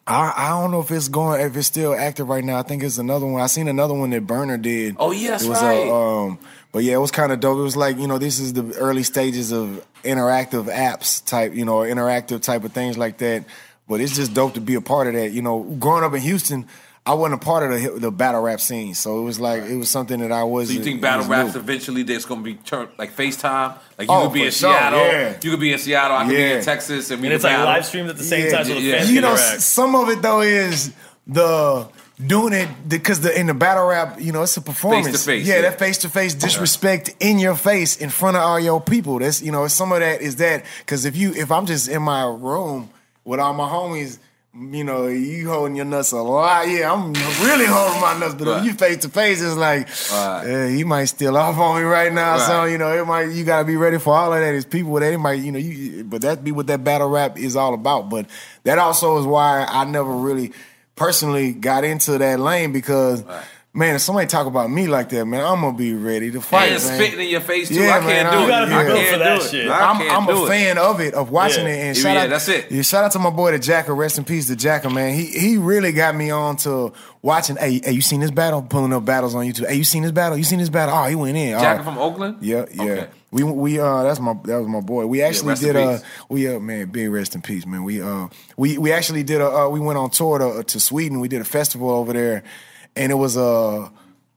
I, I don't know if it's going if it's still active right now. I think it's another one. I seen another one that Burner did. Oh, yeah, that's it was right. A, um, but yeah, it was kind of dope. It was like you know this is the early stages of interactive apps type, you know, interactive type of things like that. But it's just dope to be a part of that. You know, growing up in Houston, I wasn't a part of the the battle rap scene, so it was like it was something that I was. So you think battle raps eventually there's going to be turned like FaceTime? Like you Oh, could be in sure, Seattle, yeah. you could be in Seattle, I could be in Texas, and we And it's could like live streamed at the same time, so the yeah. fans you know, interact. s- some of it though is the doing it because the in the battle rap, you know, it's a performance. Face-to-face, yeah, yeah. that face to face disrespect in your face in front of all your people. That's you know, some of that is that because if you if I'm just in my room with all my homies. You know, you holding your nuts a lot. Yeah, I'm really holding my nuts, but Right. if you face to face, it's like, Right. eh, he might steal off on me right now. So you know, it might. You gotta be ready for all of that. It's people that it might, you know, you. But that be what that battle rap is all about. But that also is why I never really personally got into that lane because. Man, if somebody talk about me like that, man, I'm gonna be ready to fight. and spitting in your face too. Yeah, I can't man, do it. You gotta be I built can't for do that it. shit. I I'm, I'm do a it. fan of it, of watching Yeah. it. And Yeah, shout yeah, out, that's it. Yeah, shout out to my boy the Jacka. Rest in peace, the Jacka, man. He he really got me on to watching. Hey, hey, you seen this battle? Pulling up battles on YouTube. Hey, you seen this battle? You seen this battle? Oh, he went in. Jacka oh. from Oakland. Yeah, yeah. Okay. We we uh that's my that was my boy. We actually rest in did uh we uh man big rest in peace man. We uh we we actually did a uh, we went on tour to to Sweden. We did a festival over there, and it was a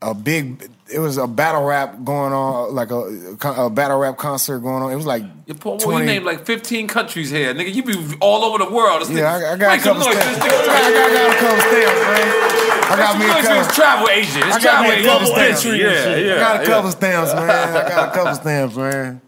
a big it was a battle rap going on like a, a battle rap concert going on. It was like You Paul, 20 you named like 15 countries here, nigga. You be all over the world. This Yeah, nigga- I, I got a some couple stamps. I got, nigga. I got a couple stamps, man. I got me a some noise couple. his travel agent. His I got travel me a agent. couple stamps. Yeah, yeah. I got a yeah. couple stamps, man. I got a couple stamps, man.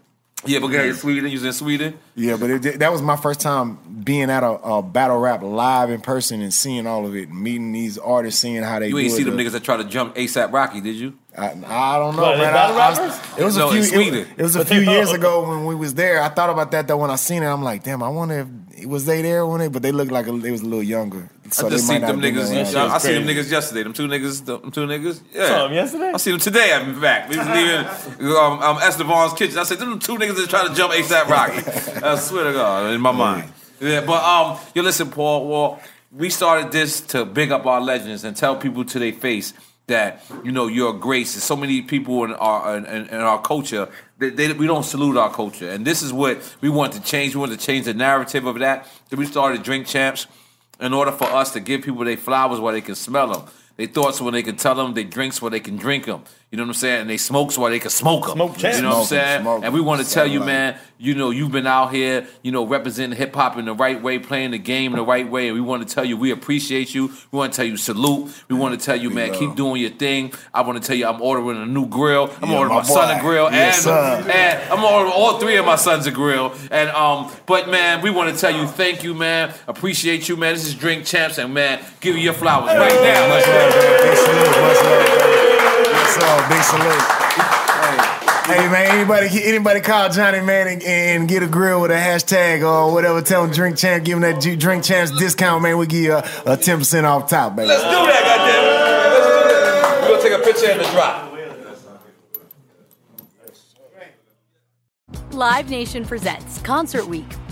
Yeah, but yeah, in Sweden, you was in Sweden. Yeah, but it, that was my first time being at a, a battle rap live in person and seeing all of it, meeting these artists, seeing how they You do ain't it. see them The- niggas that try to jump ASAP Rocky, did you? I, I don't know, What, man. battle I- I was- rappers? it was No, a few. It, it was a But few years ago when we was there. I thought about that though when I seen it. I'm like, damn, I wonder if was they there when they, but they looked like a, they was a little younger. So I just they seen might them have been niggas. there. shit I, was seen them niggas yesterday. Them two niggas. Them two niggas. Yeah. Saw 'em yesterday? I seen them today. In fact, we was leaving um, um, Estevan's kitchen. I said, them two niggas that trying to jump ASAP Rocky. I swear to God, in my mind. Yeah, but um, you listen, Paul. Well, we started this to big up our legends and tell people to their face that you know you're grace. There's so many people in our in, in our culture that they, we don't salute our culture, and this is what we want to change. We want to change the narrative of that. So we started Drink Champs in order for us to give people their flowers where they can smell them. They thoughts when they can tell them. They drinks where they can drink them. You know what I'm saying? And they smoke so they can smoke them. Smoke champs. You know what I'm saying? smoke 'em. and we want to tell you, man. You know, you've been out here, you know, representing hip hop in the right way, playing the game in the right way, and we want to tell you we appreciate you. We want to tell you salute. We want to tell you, man, keep doing your thing. I want to tell you, I'm ordering a new grill. I'm Yeah, ordering my my, son a grill, Yes, and sir. and I'm ordering all three of my sons a grill. And um, but man, we want to tell you, thank you, man. Appreciate you, man. This is Drink Champs, and man, give you your flowers right now. Much love, man. Big much love, man. Yes, sir. Big salute. Hey man, anybody anybody call Johnny man and, and get a grill with a hashtag or whatever. Tell him drink champ, give him that drink champs discount, man. We give you a ten percent off top, baby. Let's do that, goddamn. Let's do that. We're gonna take a picture in the drop. Live Nation presents Concert Week.